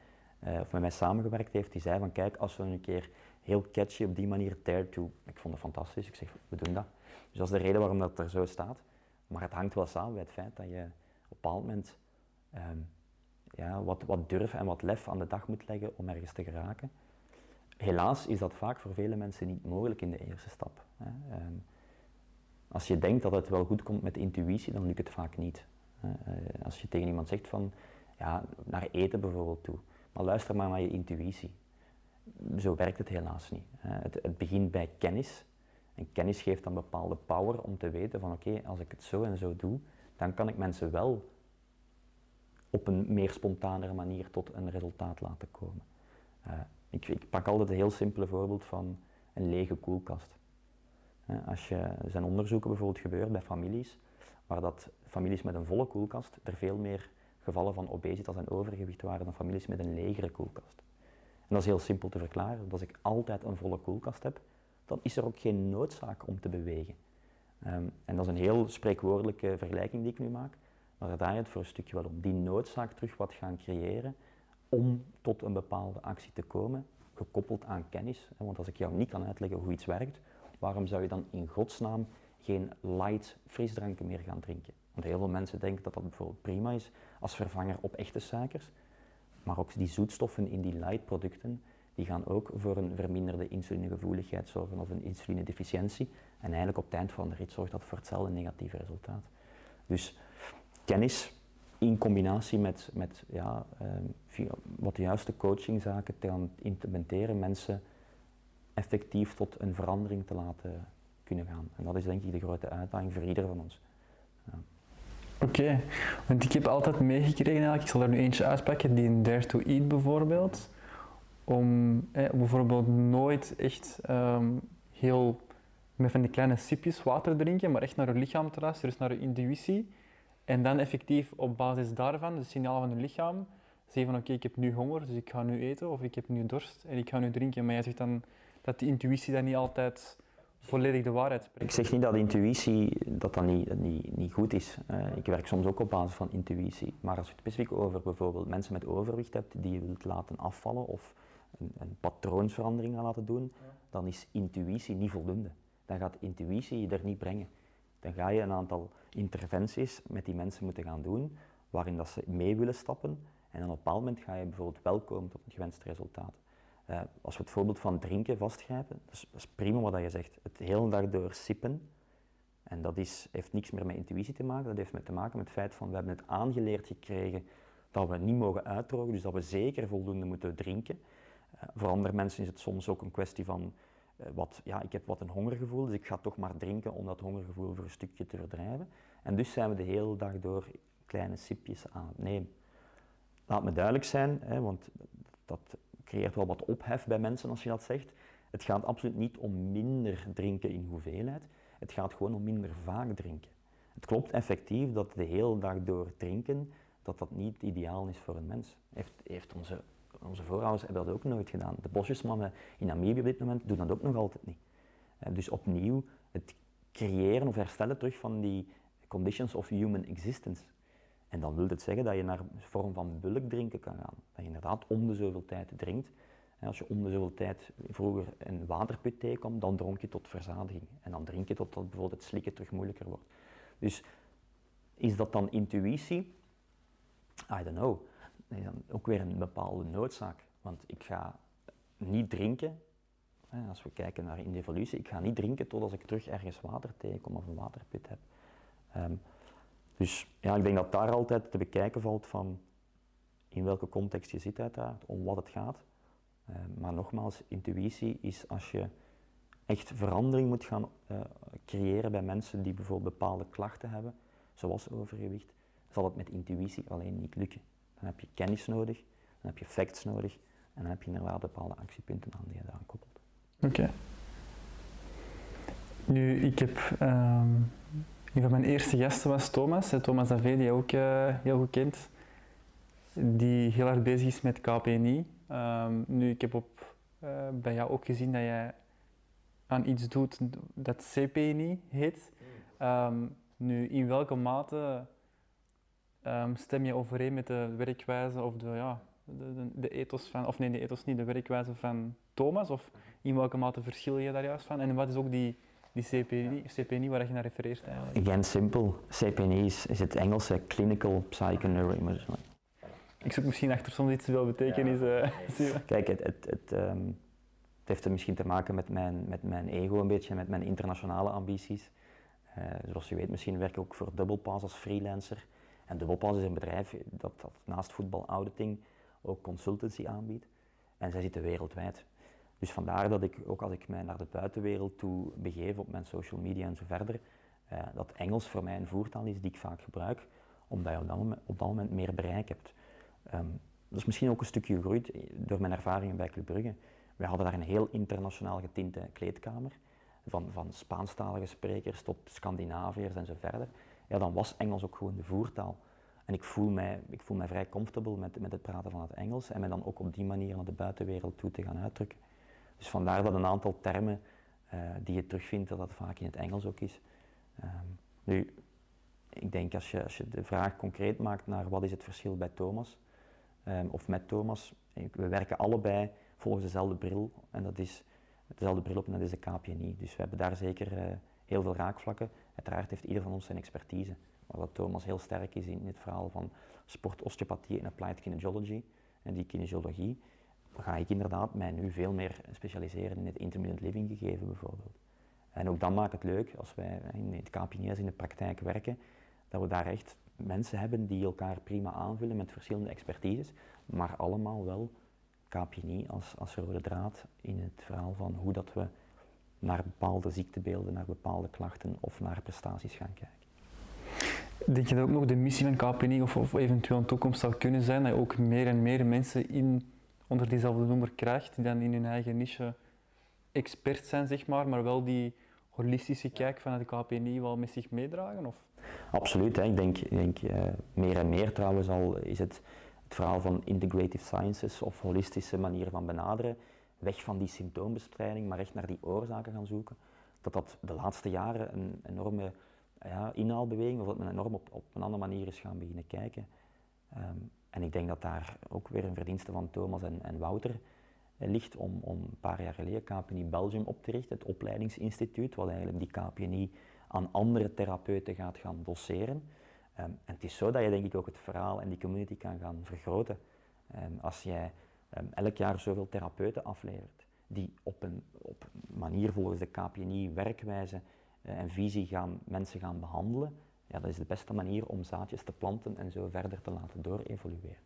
uh, of met mij samengewerkt heeft, die zei van kijk, als we een keer heel catchy op die manier dare to, ik vond het fantastisch, ik zeg we doen dat. Dus dat is de reden waarom dat er zo staat. Maar het hangt wel samen bij het feit dat je op een bepaald moment um, ja, wat, wat durf en wat lef aan de dag moet leggen om ergens te geraken. Helaas is dat vaak voor vele mensen niet mogelijk in de eerste stap. Hè. Um, als je denkt dat het wel goed komt met intuïtie, dan lukt het vaak niet. Uh, als je tegen iemand zegt van, ja, naar eten bijvoorbeeld toe, Maar luister maar naar je intuïtie. Zo werkt het helaas niet. Het, het begint bij kennis. En kennis geeft dan bepaalde power om te weten van oké, als ik het zo en zo doe, dan kan ik mensen wel op een meer spontanere manier tot een resultaat laten komen. Uh, ik, ik, pak altijd een heel simpele voorbeeld van een lege koelkast. Uh, als je, er zijn onderzoeken bijvoorbeeld gebeurd bij families, waar dat families met een volle koelkast er veel meer gevallen van obesitas en overgewicht waren dan families met een legere koelkast. En dat is heel simpel te verklaren. Als ik altijd een volle koelkast heb, dan is er ook geen noodzaak om te bewegen. Um, en dat is een heel spreekwoordelijke vergelijking die ik nu maak, maar daar draait het voor een stukje wel om. Die noodzaak terug wat gaan creëren om tot een bepaalde actie te komen, gekoppeld aan kennis. Want als ik jou niet kan uitleggen hoe iets werkt, waarom zou je dan in godsnaam geen light frisdranken meer gaan drinken? Want heel veel mensen denken dat dat bijvoorbeeld prima is als vervanger op echte suikers, maar ook die zoetstoffen in die light producten, die gaan ook voor een verminderde insulinegevoeligheid zorgen of een insulinedeficiëntie. En eigenlijk op het eind van de rit zorgt dat voor hetzelfde negatieve resultaat. Dus kennis in combinatie met, met ja, uh, wat de juiste coachingzaken te gaan implementeren, mensen effectief tot een verandering te laten kunnen gaan. En dat is denk ik de grote uitdaging voor ieder van ons. Oké, want ik heb altijd meegekregen eigenlijk, ik zal er nu eentje uitpakken, die in Dare to Eat bijvoorbeeld, om bijvoorbeeld nooit echt um, heel met van die kleine sipjes water drinken, maar echt naar je lichaam te luisteren, dus naar je intuïtie. En dan effectief op basis daarvan, de signalen van je lichaam, zeggen van oké, ik heb nu honger, dus ik ga nu eten, of ik heb nu dorst en ik ga nu drinken. Maar jij zegt dan dat die intuïtie dan niet altijd volledig de waarheid spreekt. Ik zeg niet dat intuïtie dat dat niet, niet, niet goed is. Uh, ik werk soms ook op basis van intuïtie. Maar als je het specifiek over bijvoorbeeld mensen met overwicht hebt die je wilt laten afvallen of een, een patroonsverandering gaan laten doen, dan is intuïtie niet voldoende. Dan gaat intuïtie je er niet brengen. Dan ga je een aantal interventies met die mensen moeten gaan doen, waarin dat ze mee willen stappen. En op een bepaald moment ga je bijvoorbeeld wel komen tot een gewenst resultaat. Uh, als we het voorbeeld van drinken vastgrijpen, dat is, dat is prima wat je zegt. Het hele dag door sippen, en dat is, heeft niks meer met intuïtie te maken, dat heeft met te maken met het feit van we hebben het aangeleerd gekregen dat we niet mogen uitdrogen, dus dat we zeker voldoende moeten drinken. Uh, voor andere mensen is het soms ook een kwestie van uh, wat, ja, ik heb wat een hongergevoel, dus ik ga toch maar drinken om dat hongergevoel voor een stukje te verdrijven. En dus zijn we de hele dag door kleine sipjes aan het nemen. Laat me duidelijk zijn, hè, want dat creëert wel wat ophef bij mensen als je dat zegt. Het gaat absoluut niet om minder drinken in hoeveelheid, het gaat gewoon om minder vaak drinken. Het klopt effectief dat de hele dag door drinken, dat dat niet ideaal is voor een mens. Heeft, heeft onze, onze voorouders hebben dat ook nooit gedaan. De bosjesmannen in Namibië op dit moment doen dat ook nog altijd niet. Eh, dus opnieuw, het creëren of herstellen terug van die conditions of human existence. En dan wil het zeggen dat je naar een vorm van bulk drinken kan gaan. Dat je inderdaad om de zoveel tijd drinkt. En als je om de zoveel tijd vroeger een waterput tegenkomt, dan dronk je tot verzadiging. En dan drink je totdat bijvoorbeeld het slikken terug moeilijker wordt. Dus is dat dan intuïtie? I don't know. Dat is dan ook weer een bepaalde noodzaak. Want ik ga niet drinken, als we kijken naar in de evolutie, ik ga niet drinken totdat ik terug ergens water tegenkom of een waterput heb. Um, dus ja, ik denk dat daar altijd te bekijken valt van in welke context je zit uiteraard, om wat het gaat. Uh, maar nogmaals, intuïtie is als je echt verandering moet gaan uh, creëren bij mensen die bijvoorbeeld bepaalde klachten hebben, zoals overgewicht, zal het met intuïtie alleen niet lukken. Dan heb je kennis nodig, dan heb je facts nodig en dan heb je inderdaad bepaalde actiepunten aan die je daaraan koppelt. Oké. Nu, ik heb um een van mijn eerste gasten was Thomas, Thomas Davé, die ook uh, heel goed kent, die heel hard bezig is met KPNI. Um, ehm, nu, ik heb op, uh, bij jou ook gezien dat jij aan iets doet dat CPNI heet. Um, nu, in welke mate um, stem je overeen met de werkwijze of de, ja, de, de, de, ethos van, of nee, de ethos niet, de werkwijze van Thomas? Of in welke mate verschil je daar juist van? En wat is ook die die CPNI, CPNI waar je naar refereert eigenlijk? Again, simpel. CPNI is, is het Engelse Clinical Psychoneuroimaging. Ik zoek misschien achter soms iets wel betekenis. Ja. Uh, Kijk, het, het, het, um, het, heeft er misschien te maken met mijn, met mijn ego een beetje, met mijn internationale ambities. Uh, zoals je weet, misschien werk ik ook voor Doublepass als freelancer. En Doublepass is een bedrijf dat, dat naast voetbal auditing ook consultancy aanbiedt. En zij zitten wereldwijd. Dus vandaar dat ik, ook als ik mij naar de buitenwereld toe begeef op mijn social media en zo verder, uh, dat Engels voor mij een voertaal is die ik vaak gebruik, omdat je op dat moment, meer bereik hebt. Um, dat is misschien ook een stukje gegroeid door mijn ervaringen bij Club Brugge. We hadden daar een heel internationaal getinte kleedkamer, van, van Spaanstalige sprekers tot Scandinaviërs en zo verder. Ja, dan was Engels ook gewoon de voertaal. En ik voel mij, ik voel mij vrij comfortabel met, met het praten van het Engels en me dan ook op die manier naar de buitenwereld toe te gaan uitdrukken. Dus vandaar dat een aantal termen uh, die je terugvindt, dat dat vaak in het Engels ook is. Um, nu, ik denk als je, als je de vraag concreet maakt naar wat is het verschil bij Thomas um, of met Thomas, we werken allebei volgens dezelfde bril en dat is dezelfde bril op en dat is de KPNI. Dus we hebben daar zeker uh, heel veel raakvlakken. Uiteraard heeft ieder van ons zijn expertise. Maar wat Thomas heel sterk is in het verhaal van sport, osteopathie en applied kinesiology en die kinesiologie, ga ik inderdaad mij nu veel meer specialiseren in het intermittent living gegeven bijvoorbeeld. En ook dan maakt het leuk als wij in het KPNS in de praktijk werken, dat we daar echt mensen hebben die elkaar prima aanvullen met verschillende expertises, maar allemaal wel KPNI als, als rode draad in het verhaal van hoe dat we naar bepaalde ziektebeelden, naar bepaalde klachten of naar prestaties gaan kijken. Denk je dat ook nog de missie van KPNI of, of eventueel in de toekomst zal kunnen zijn dat je ook meer en meer mensen in, onder diezelfde noemer krijgt die dan in hun eigen niche expert zijn, zeg maar, maar wel die holistische kijk vanuit de KPNI wel met zich meedragen? Of? Absoluut, hè. ik denk, ik denk uh, meer en meer trouwens al is het het verhaal van integrative sciences of holistische manieren van benaderen, weg van die symptoombestrijding, maar echt naar die oorzaken gaan zoeken, dat dat de laatste jaren een enorme ja, inhaalbeweging, of dat men enorm op, op een andere manier is gaan beginnen kijken. Um, en ik denk dat daar ook weer een verdienste van Thomas en, en Wouter eh, ligt om, om een paar jaar geleden KPNI Belgium op te richten, het opleidingsinstituut, wat eigenlijk die KPNI aan andere therapeuten gaat gaan doseren. Um, en het is zo dat je denk ik ook het verhaal en die community kan gaan vergroten. Um, als jij um, elk jaar zoveel therapeuten aflevert, die op een, op manier volgens de KPNI werkwijze uh, en visie gaan, mensen gaan behandelen, ja, dat is de beste manier om zaadjes te planten en zo verder te laten doorevolueren.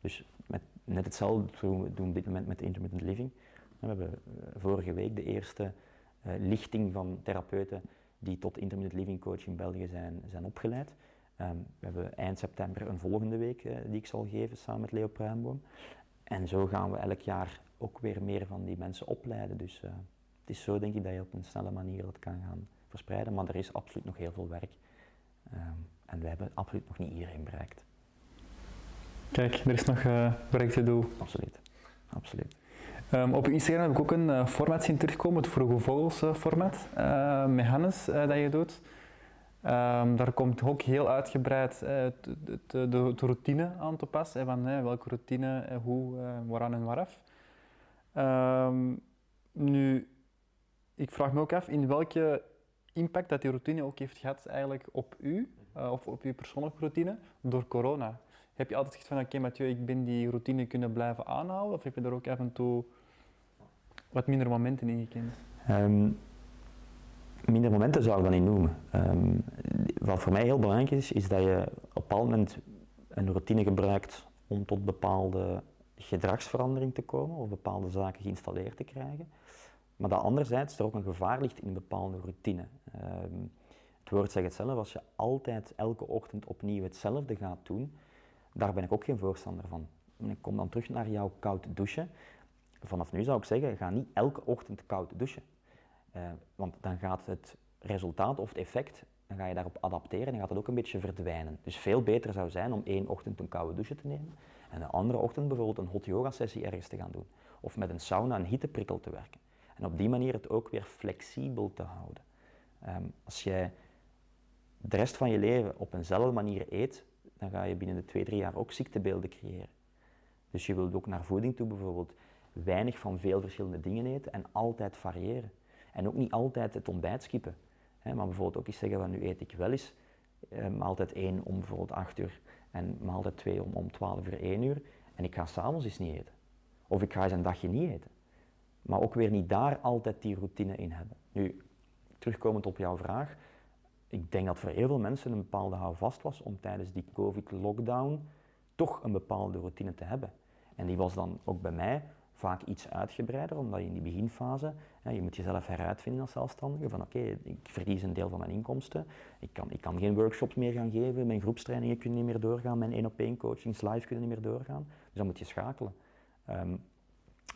dus met, net hetzelfde doen we op dit moment met intermittent living. We hebben uh, vorige week de eerste uh, lichting van therapeuten die tot intermittent living coach in België zijn, zijn opgeleid. Um, we hebben eind september een volgende week uh, die ik zal geven samen met Leo Pruimboom. En zo gaan we elk jaar ook weer meer van die mensen opleiden. Dus het is zo denk ik dat je op een snelle manier dat kan gaan verspreiden. Maar er is absoluut nog heel veel werk. Um, en we hebben absoluut nog niet iedereen bereikt. Kijk, er is nog uh, werk te doen. Absoluut, absoluut. Um, op Instagram heb ik ook een uh, format zien terugkomen, het Vroege Vogels uh, format, met Hannes dat je doet. Um, daar komt ook heel uitgebreid de, de, de, routine aan te pas, hè, van welke routine, hoe, waaraan en waaraf. Um, nu, ik vraag me ook af in welke impact dat die routine ook heeft gehad eigenlijk op u, of op uw persoonlijke routine, door corona. Heb je altijd gezegd van, oké okay, Mathieu, ik ben die routine kunnen blijven aanhouden? Of heb je er ook af en toe wat minder momenten ingekend? Um, minder momenten zou ik dat niet noemen. Um, wat voor mij heel belangrijk is, is dat je op een bepaald moment een routine gebruikt om tot bepaalde gedragsverandering te komen of bepaalde zaken geïnstalleerd te krijgen. Maar dat anderzijds er ook een gevaar ligt in een bepaalde routine. Um, het woord zegt het zelf, als je altijd elke ochtend opnieuw hetzelfde gaat doen, daar ben ik ook geen voorstander van. Ik kom dan terug naar jouw koud douchen. Vanaf nu zou ik zeggen, ga niet elke ochtend koud douchen. Uh, want dan gaat het resultaat of het effect, dan ga je daarop adapteren en gaat het ook een beetje verdwijnen. Dus veel beter zou zijn om één ochtend een koude douche te nemen en de andere ochtend bijvoorbeeld een hot yoga sessie ergens te gaan doen. Of met een sauna een hitteprikkel te werken. En op die manier het ook weer flexibel te houden. Um, als jij de rest van je leven op eenzelfde manier eet, dan ga je binnen de twee, drie jaar ook ziektebeelden creëren. Dus je wilt ook naar voeding toe bijvoorbeeld weinig van veel verschillende dingen eten en altijd variëren. En ook niet altijd het ontbijt skippen. Maar bijvoorbeeld ook eens zeggen van nu eet ik wel eens eh, maaltijd 1 om bijvoorbeeld 8 uur en maaltijd 2 om, om 12 uur 1 uur en ik ga s'avonds eens niet eten. Of ik ga eens een dagje niet eten. Maar ook weer niet daar altijd die routine in hebben. Nu, terugkomend op jouw vraag, ik denk dat voor heel veel mensen een bepaalde houvast was om tijdens die COVID-lockdown toch een bepaalde routine te hebben. En die was dan ook bij mij vaak iets uitgebreider, omdat je in die beginfase, hè, je moet jezelf heruitvinden als zelfstandige, van oké, ik verlies een deel van mijn inkomsten, ik kan, ik kan geen workshops meer gaan geven, mijn groepstrainingen kunnen niet meer doorgaan, mijn één op één coachings live kunnen niet meer doorgaan, dus dan moet je schakelen. Ehm,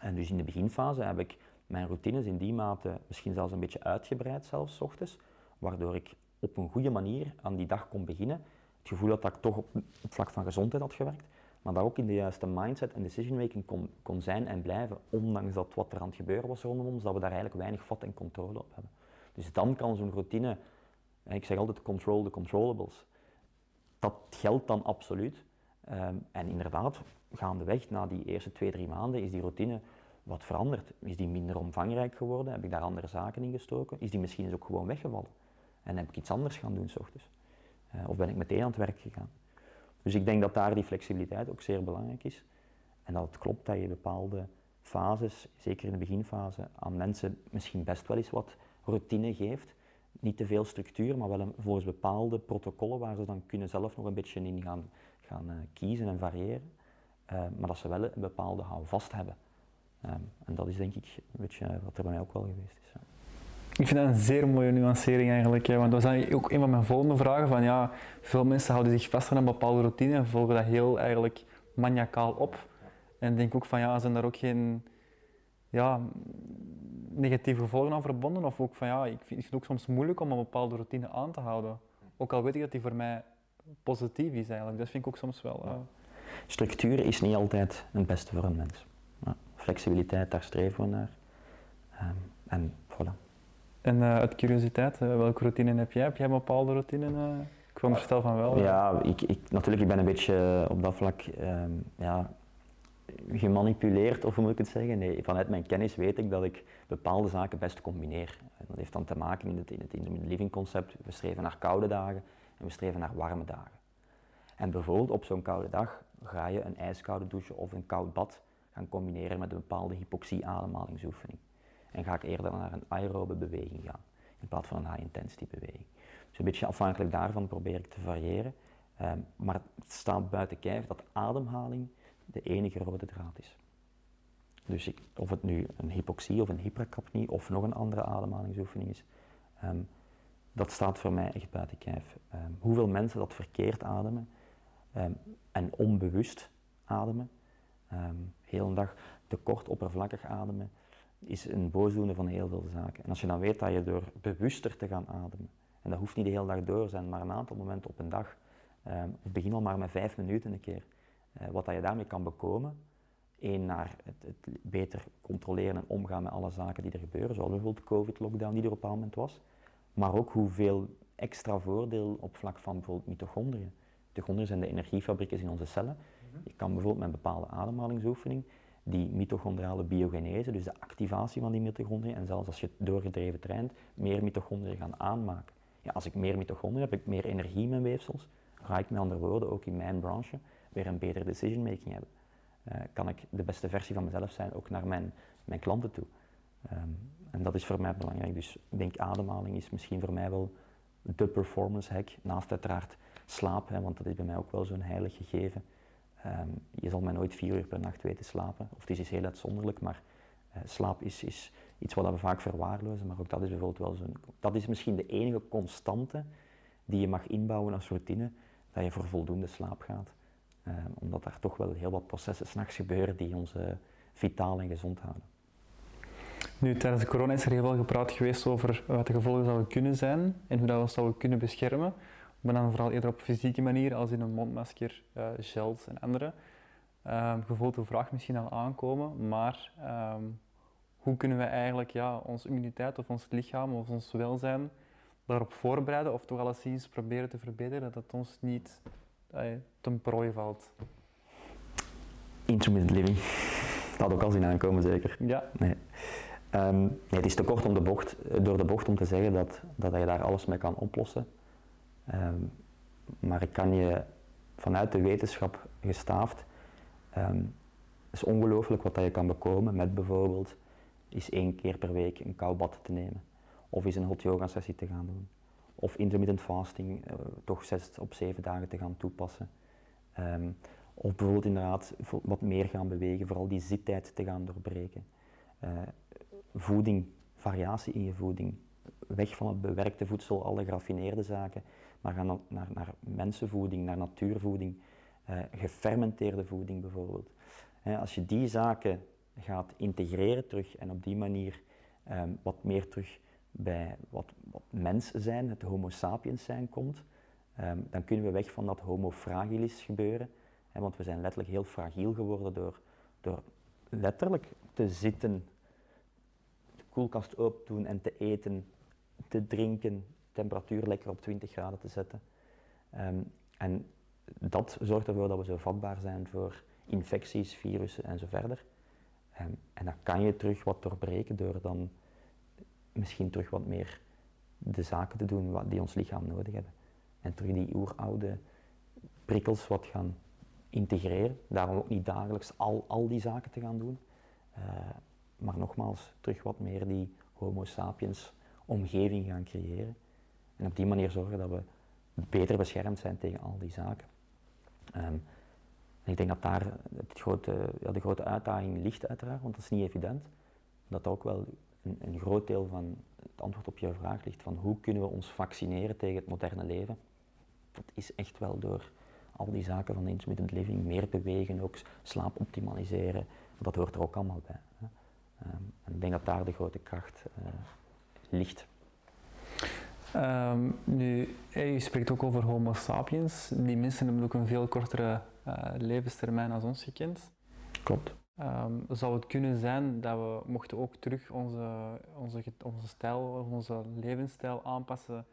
en dus in de beginfase heb ik mijn routines in die mate misschien zelfs een beetje uitgebreid, zelfs ochtends, waardoor ik op een goede manier aan die dag kon beginnen. Het gevoel dat ik toch op, op vlak van gezondheid had gewerkt, maar dat ook in de juiste mindset en decision making kon, kon zijn en blijven, ondanks dat wat er aan het gebeuren was rondom ons, dat we daar eigenlijk weinig vat en controle op hebben. Dus dan kan zo'n routine, ik zeg altijd control the controllables, dat geldt dan absoluut. Um, en inderdaad, gaandeweg, na die eerste twee, drie maanden, is die routine wat veranderd. Is die minder omvangrijk geworden? Heb ik daar andere zaken in gestoken? Is die misschien eens ook gewoon weggevallen? En heb ik iets anders gaan doen s ochtends? Uh, of ben ik meteen aan het werk gegaan? Dus ik denk dat daar die flexibiliteit ook zeer belangrijk is. En dat het klopt dat je bepaalde fases, zeker in de beginfase, aan mensen misschien best wel eens wat routine geeft. Niet te veel structuur, maar wel een, volgens bepaalde protocollen waar ze dan kunnen zelf nog een beetje in gaan, gaan uh, kiezen en variëren. Uh, maar dat ze wel een bepaalde houvast hebben. Um, en dat is denk ik een beetje wat er bij mij ook wel geweest is. Ik vind dat een zeer mooie nuancering eigenlijk. Hè, want dat was ook een van mijn volgende vragen. Van, ja, veel mensen houden zich vast aan een bepaalde routine en volgen dat heel eigenlijk maniacaal op. En denk ook van ja, zijn daar ook geen ja, negatieve gevolgen aan verbonden? Of ook van ja, ik vind, het ook soms moeilijk om een bepaalde routine aan te houden. Ook al weet ik dat die voor mij positief is eigenlijk. Dat vind ik ook soms wel. Uh... Structuur is niet altijd het beste voor een mens. Ja, flexibiliteit, daar streven we naar. Um, en voilà. En uh, uit curiositeit, uh, welke routine heb jij? Heb jij een bepaalde routine? Ik veronderstel van wel. Ja, ik, ik, natuurlijk, ik ben een beetje op dat vlak um, ja, gemanipuleerd, of hoe moet ik het zeggen? Nee, vanuit mijn kennis weet ik dat ik bepaalde zaken best combineer. En dat heeft dan te maken in het, in het living concept. We streven naar koude dagen en we streven naar warme dagen. En bijvoorbeeld op zo'n koude dag ga je een ijskoude douche of een koud bad gaan combineren met een bepaalde hypoxie-ademhalingsoefening. En ga ik eerder naar een aerobe beweging gaan, in plaats van een high-intensity beweging. Dus een beetje afhankelijk daarvan probeer ik te variëren. Um, maar het staat buiten kijf dat ademhaling de enige rode draad is. Dus ik, of het nu een hypoxie of een hypercapnie of nog een andere ademhalingsoefening is, um, dat staat voor mij echt buiten kijf. Um, hoeveel mensen dat verkeerd ademen en onbewust ademen, heel een dag te kort oppervlakkig ademen, is een boosdoener van heel veel zaken. En als je dan weet dat je door bewuster te gaan ademen, en dat hoeft niet de hele dag door te zijn, maar een aantal momenten op een dag, um, of begin al maar met vijf minuten een keer, uh, wat dat je daarmee kan bekomen, één naar het, beter controleren en omgaan met alle zaken die er gebeuren, zoals bijvoorbeeld de COVID-lockdown die er op een moment was, maar ook hoeveel extra voordeel op vlak van bijvoorbeeld mitochondriën. Mitochondriën zijn de energiefabrieken in onze cellen. Mhm. Je kan bijvoorbeeld met een bepaalde ademhalingsoefening die mitochondriale biogenese, dus de activatie van die mitochondriën, en zelfs als je het doorgedreven traint, meer mitochondriën gaan aanmaken. Ja, als ik meer mitochondriën heb, heb ik meer energie in mijn weefsels, ga ik met andere woorden ook in mijn branche weer een betere decision making hebben. Uh, kan ik de beste versie van mezelf zijn, ook naar mijn, mijn klanten toe. Um, en dat is voor mij belangrijk. Dus ik denk ademhaling is misschien voor mij wel de performance hack, naast uiteraard slaap, hè, want dat is bij mij ook wel zo'n heilig gegeven. Um, je zal mij nooit vier uur per nacht weten slapen, of het is iets heel uitzonderlijk, maar uh, slaap is, is, iets wat we vaak verwaarlozen, maar ook dat is bijvoorbeeld wel zo'n, dat is misschien de enige constante die je mag inbouwen als routine, dat je voor voldoende slaap gaat. Um, omdat er toch wel heel wat processen s'nachts gebeuren die ons uh, vitaal en gezond houden. Nu, tijdens de corona is er heel veel gepraat geweest over wat de gevolgen zouden kunnen zijn en hoe dat we zouden kunnen beschermen maar dan vooral eerder op fysieke manier, als in een mondmasker, uh, gels en andere. Um, de vraag misschien al aankomen, maar um, hoe kunnen we eigenlijk ja, onze immuniteit of ons lichaam of ons welzijn daarop voorbereiden of toch alleszins proberen te verbeteren dat het ons niet uh, ten prooi valt? Intermittent living. Dat had ook al zien aankomen, zeker. Ja. Nee. Nee, het is te kort om de bocht, door de bocht om te zeggen dat, dat je daar alles mee kan oplossen. Um, maar ik kan je vanuit de wetenschap gestaafd, um, is ongelooflijk wat dat je kan bekomen met bijvoorbeeld is één keer per week een koud bad te nemen. Of is een hot yoga sessie te gaan doen. Of intermittent fasting uh, toch zes op zeven dagen te gaan toepassen. Of bijvoorbeeld inderdaad wat meer gaan bewegen, vooral die zittijd te gaan doorbreken. Uh, voeding, variatie in je voeding. Weg van het bewerkte voedsel, alle geraffineerde zaken, maar gaan naar, naar, mensenvoeding, naar natuurvoeding. Uh, gefermenteerde voeding bijvoorbeeld. als je die zaken gaat integreren terug en op die manier um, wat meer terug bij wat, wat mens zijn, het homo sapiens zijn komt, um, dan kunnen we weg van dat homo fragilis gebeuren. Want we zijn letterlijk heel fragiel geworden door, door letterlijk te zitten, koelkast open doen en te eten, te drinken, temperatuur lekker op 20 graden te zetten. Um, en dat zorgt ervoor dat we zo vatbaar zijn voor infecties, virussen en zo verder. Um, en dat kan je terug wat doorbreken door dan misschien terug wat meer de zaken te doen wat die ons lichaam nodig hebben. En terug die oeroude prikkels wat gaan integreren. Daarom ook niet dagelijks al, al die zaken te gaan doen. Uh, maar nogmaals, terug wat meer die homo sapiens omgeving gaan creëren. En op die manier zorgen dat we beter beschermd zijn tegen al die zaken. Um, ik denk dat daar het grote, ja, de grote uitdaging ligt uiteraard, want dat is niet evident. Dat ook wel een, een, groot deel van het antwoord op je vraag ligt van hoe kunnen we ons vaccineren tegen het moderne leven. Dat is echt wel door al die zaken van intermittent living, meer bewegen, ook slaap optimaliseren, dat hoort er ook allemaal bij. Hè. Um, en ik denk dat daar de grote kracht uh, ligt. Um, nu, je spreekt ook over Homo sapiens. Die mensen hebben ook een veel kortere uh, levenstermijn als ons gekend. Klopt. Um, zou het kunnen zijn dat we mochten ook terug onze, onze, onze stijl, onze levensstijl aanpassen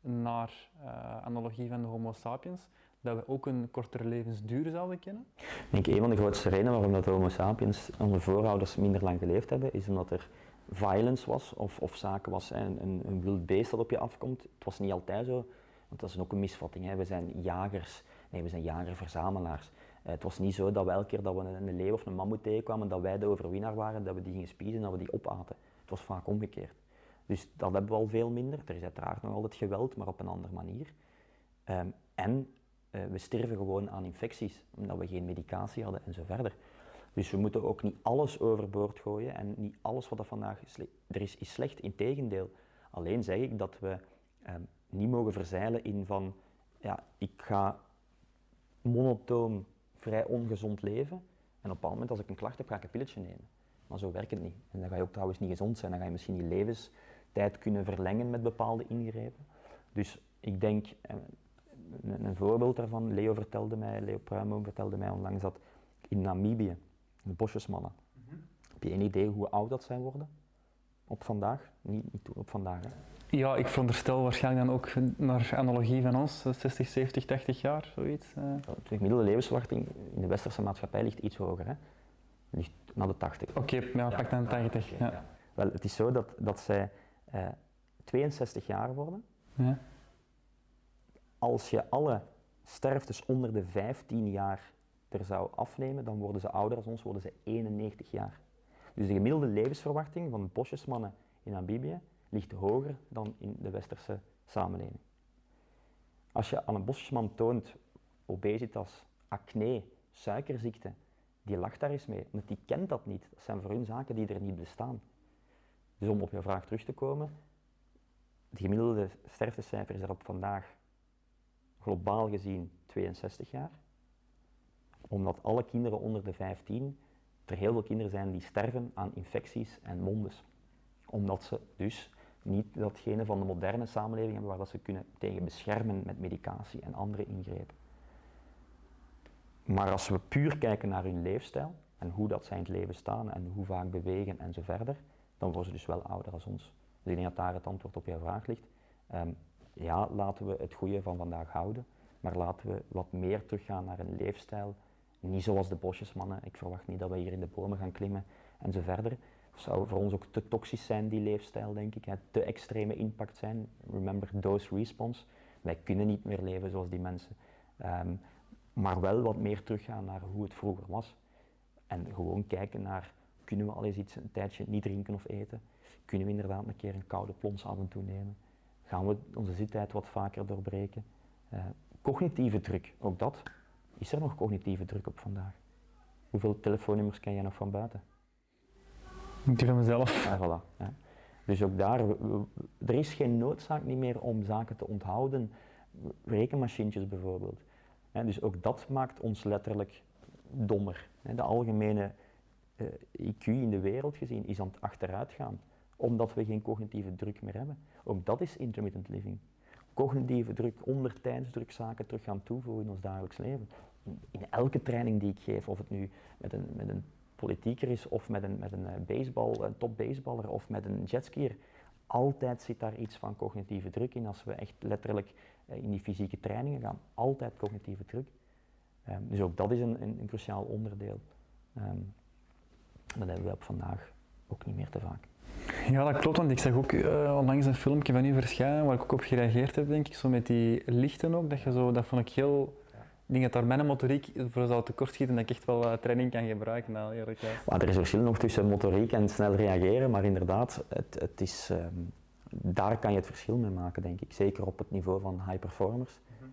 naar uh, analogie van de Homo sapiens, dat we ook een kortere levensduur zouden kennen? Ik denk een van de grootste redenen waarom dat Homo sapiens, onze voorouders, minder lang geleefd hebben, is omdat er violence was of, of zaken was, een, een, een wild beest dat op je afkomt. Het was niet altijd zo, want dat is ook een misvatting. Hè. We zijn jagers, nee, we zijn jager-verzamelaars. Uh, het was niet zo dat we elke keer dat we een, een leeuw of een mammoet tegenkwamen, dat wij de overwinnaar waren, dat we die gingen spiezen en dat we die opaten. Het was vaak omgekeerd. Dus dat hebben we al veel minder. Er is uiteraard nog altijd geweld, maar op een andere manier. Um, en uh, we sterven gewoon aan infecties, omdat we geen medicatie hadden en zo verder. Dus we moeten ook niet alles overboord gooien en niet alles wat er vandaag er is, is slecht. Integendeel, alleen zeg ik dat we um, niet mogen verzeilen in van, ja, ik ga monotoon, vrij ongezond leven en op een moment als ik een klacht heb, ga ik een pilletje nemen. Maar zo werkt het niet. En dan ga je ook trouwens niet gezond zijn, dan ga je misschien je levenstijd kunnen verlengen met bepaalde ingrepen. Dus ik denk, eh, een, een voorbeeld daarvan, Leo vertelde mij, Leo Pruimo vertelde mij onlangs dat in Namibië, de bosjesmannen, mm -hmm. heb je een idee hoe oud dat zij worden? Op vandaag? Niet, niet op vandaag. Hè? Ja, ik veronderstel waarschijnlijk dan ook naar analogie van ons, 60, 70, 80 jaar, zoiets. Uh. De gemiddelde levensverwachting in de westerse maatschappij ligt iets hoger, hè? ligt naar de 80. Oké, okay, ja, pak dan 80. Okay, ja. ja. Wel, het is zo dat, dat zij uh, 62 jaar worden. Ja. Als je alle sterftes onder de 15 jaar er zou afnemen, dan worden ze ouder als ons, worden ze 91 jaar. Dus de gemiddelde levensverwachting van bosjesmannen in Namibië ligt hoger dan in de westerse samenleving. Als je aan een bosjesman toont obesitas, acne, suikerziekte, die lacht daar eens mee, want die kent dat niet. Dat zijn voor hun zaken die er niet bestaan. Dus om op je vraag terug te komen, de gemiddelde sterftecijfer is er op vandaag globaal gezien 62 jaar. Omdat alle kinderen onder de 15, er heel veel kinderen zijn die sterven aan infecties en mondes. Omdat ze dus niet datgene van de moderne samenleving hebben waar dat ze kunnen tegen beschermen met medicatie en andere ingrepen. Maar als we puur kijken naar hun leefstijl en hoe dat zij in het leven staan en hoe vaak bewegen en zo verder, dan worden ze dus wel ouder als ons. Dus ik denk dat daar het antwoord op je vraag ligt. Um, ja, laten we het goede van vandaag houden, maar laten we wat meer teruggaan naar een leefstijl. Niet zoals de bosjesmannen. Ik verwacht niet dat we hier in de bomen gaan klimmen en zo verder. Zou voor ons ook te toxisch zijn, die leefstijl, denk ik. Te extreme impact zijn. Remember dose response. Wij kunnen niet meer leven zoals die mensen. Um, maar wel wat meer teruggaan naar hoe het vroeger was. En gewoon kijken naar, kunnen we al eens iets een tijdje niet drinken of eten? Kunnen we inderdaad een keer een koude plons af en toe nemen? Gaan we onze zittijd wat vaker doorbreken? Uh, cognitieve druk, ook dat. is er nog cognitieve druk op vandaag? Hoeveel telefoonnummers ken jij nog van buiten? Die van mezelf. Ja, voilà. Ja. Dus ook daar, er is geen noodzaak niet meer om zaken te onthouden. Rekenmachientjes bijvoorbeeld. dus ook dat maakt ons letterlijk dommer. De algemene eh, IQ in de wereld gezien is aan het achteruitgaan, omdat we geen cognitieve druk meer hebben. Ook dat is intermittent living. Cognitieve druk, onder tijdsdruk zaken terug gaan toevoegen in ons dagelijks leven. In elke training die ik geef, of het nu met een, met een politieker is, of met een, met een, eh, baseball, een top baseballer, of met een jetskier, altijd zit daar iets van cognitieve druk in als we echt letterlijk eh, in die fysieke trainingen gaan. Altijd cognitieve druk. Um, dus ook dat is een, een, een cruciaal onderdeel. Um, dat hebben we op vandaag ook niet meer te vaak. Ja, dat klopt, want ik zag ook uh, onlangs een filmpje van u verschijnen waar ik ook op gereageerd heb, denk ik, zo met die lichten ook, dat je zo, dat vond ik heel... Ik denk dat daar mijn motoriek voor zou tekortschieten dat ik echt wel uh, training kan gebruiken. Nou, eerlijk maar er is verschil nog tussen motoriek en snel reageren, maar inderdaad, het, het is, um, daar kan je het verschil mee maken, denk ik. Zeker op het niveau van high performers. Mhm.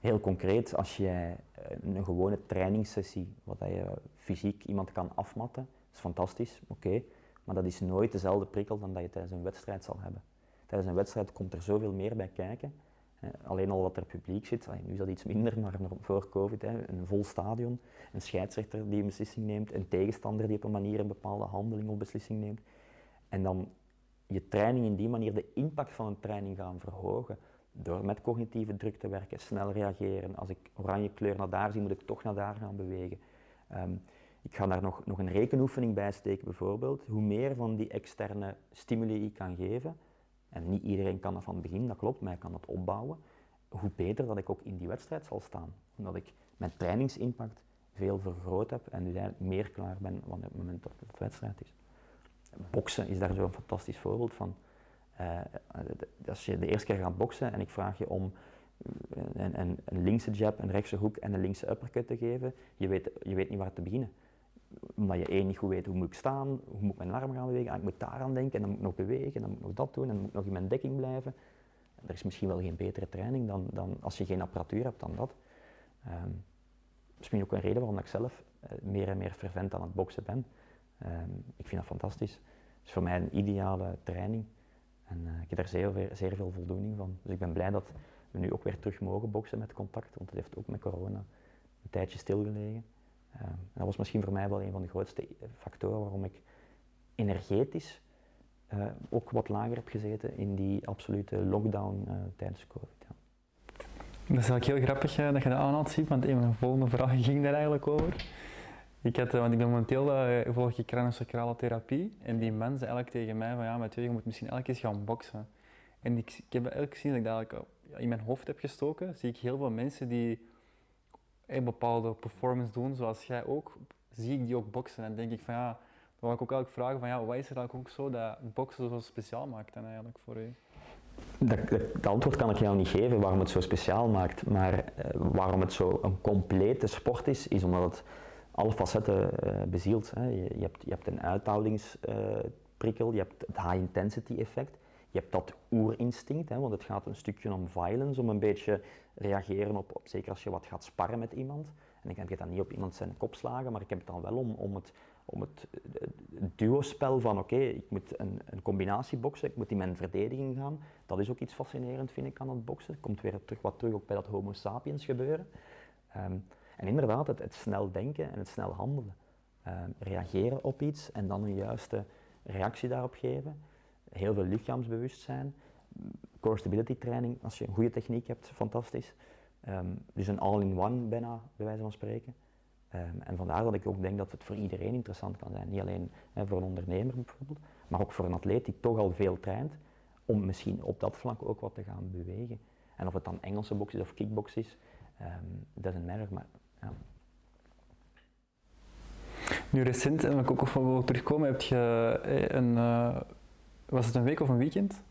Heel concreet, als jij eh, een gewone trainingssessie, wat je fysiek iemand kan afmatten, is fantastisch, oké. Maar dat is nooit dezelfde prikkel dan dat je tijdens een wedstrijd zal hebben. Tijdens een wedstrijd komt er zoveel meer bij kijken. Alleen al wat er publiek zit, nu is dat iets minder, maar voor COVID, een vol stadion, een scheidsrechter die een beslissing neemt, een tegenstander die op een manier een bepaalde handeling of beslissing neemt. En dan je training in die manier de impact van een training gaan verhogen. Door met cognitieve druk te werken, snel reageren. Als ik oranje kleur naar daar zie, moet ik toch naar daar gaan bewegen. Ehm, ik ga daar nog, nog een rekenoefening bij steken bijvoorbeeld. Hoe meer van die externe stimuli ik kan geven, en niet iedereen kan dat van het begin, dat klopt, maar ik kan dat opbouwen, hoe beter dat ik ook in die wedstrijd zal staan. Omdat ik mijn trainingsimpact veel vergroot heb en dus eigenlijk meer klaar ben op het moment dat het wedstrijd is. Boksen is daar zo'n fantastisch voorbeeld van. Uh, als je de eerste keer gaat boksen en ik vraag je om een, een, een linkse jab, een rechtse hoek en een linkse uppercut te geven, je weet, je weet niet waar te beginnen. Omdat je één niet goed weet hoe moet ik staan, hoe moet ik mijn arm gaan bewegen, ik moet daar aan denken en dan moet ik nog bewegen, en dan moet ik nog dat doen en dan moet ik nog in mijn dekking blijven. Er is misschien wel geen betere training dan, dan als je geen apparatuur hebt dan dat. Um, misschien ook een reden waarom ik zelf uh, meer en meer fervent aan het boksen ben. Um, ik vind dat fantastisch. Het is voor mij een ideale training. En uh, ik heb daar zeer, zeer veel voldoening van. Dus ik ben blij dat we nu ook weer terug mogen boksen met contact, want het heeft ook met corona een tijdje stilgelegen. Uh, dat was misschien voor mij wel een van de grootste factoren waarom ik energetisch uh, ook wat lager heb gezeten in die absolute lockdown uh, tijdens COVID. Ja. Dat is eigenlijk heel grappig dat je dat aanhaalt, ziet, want een van de volgende vragen ging daar eigenlijk over. Ik had, want ik ben momenteel volg ik craniosacrale therapie en die mensen eigenlijk tegen mij van ja, met je moet misschien elke keer gaan boksen. En ik, ik heb elke gezien dat ik dat in mijn hoofd heb gestoken, zie ik heel veel mensen die een bepaalde performance doen, zoals jij ook, zie ik die ook boksen. En denk ik van ja, dan wil ik ook eigenlijk vragen van ja, wat is er eigenlijk ook zo dat boksen zo speciaal maakt dan eigenlijk voor u? Dat, antwoord kan ik jou niet geven waarom het zo speciaal maakt, maar uh, waarom het zo een complete sport is, is omdat het alle facetten uh, bezielt. Hè. Je, je, hebt, je hebt een uithoudingsprikkel, je hebt het high intensity effect, je hebt dat oerinstinct, hè, want het gaat een stukje om violence, om een beetje reageren op, op, zeker als je wat gaat sparren met iemand. En ik heb het dan niet op iemand zijn kop slagen, maar ik heb het dan wel om, om het, om het, duo-spel van oké, ik moet een, een combinatie boksen, ik moet in mijn verdediging gaan. Dat is ook iets fascinerend vind ik aan het boksen. Komt weer terug, wat terug ook bij dat homo sapiens gebeuren. Ehm, en inderdaad, het, het, snel denken en het snel handelen. Ehm, reageren op iets en dan een juiste reactie daarop geven heel veel lichaamsbewustzijn. Core stability training, als je een goede techniek hebt, fantastisch. Um, dus een all-in-one bijna, bij wijze van spreken. Um, en vandaar dat ik ook denk dat het voor iedereen interessant kan zijn. Niet alleen voor een ondernemer bijvoorbeeld, maar ook voor een atleet die toch al veel traint, om misschien op dat vlak ook wat te gaan bewegen. En of het dan Engelse box is of kickbox is, um, doesn't matter. Maar. Nu recent, en ik ook op wil terugkomen, heb je eh, een, uh, was het een week of een weekend?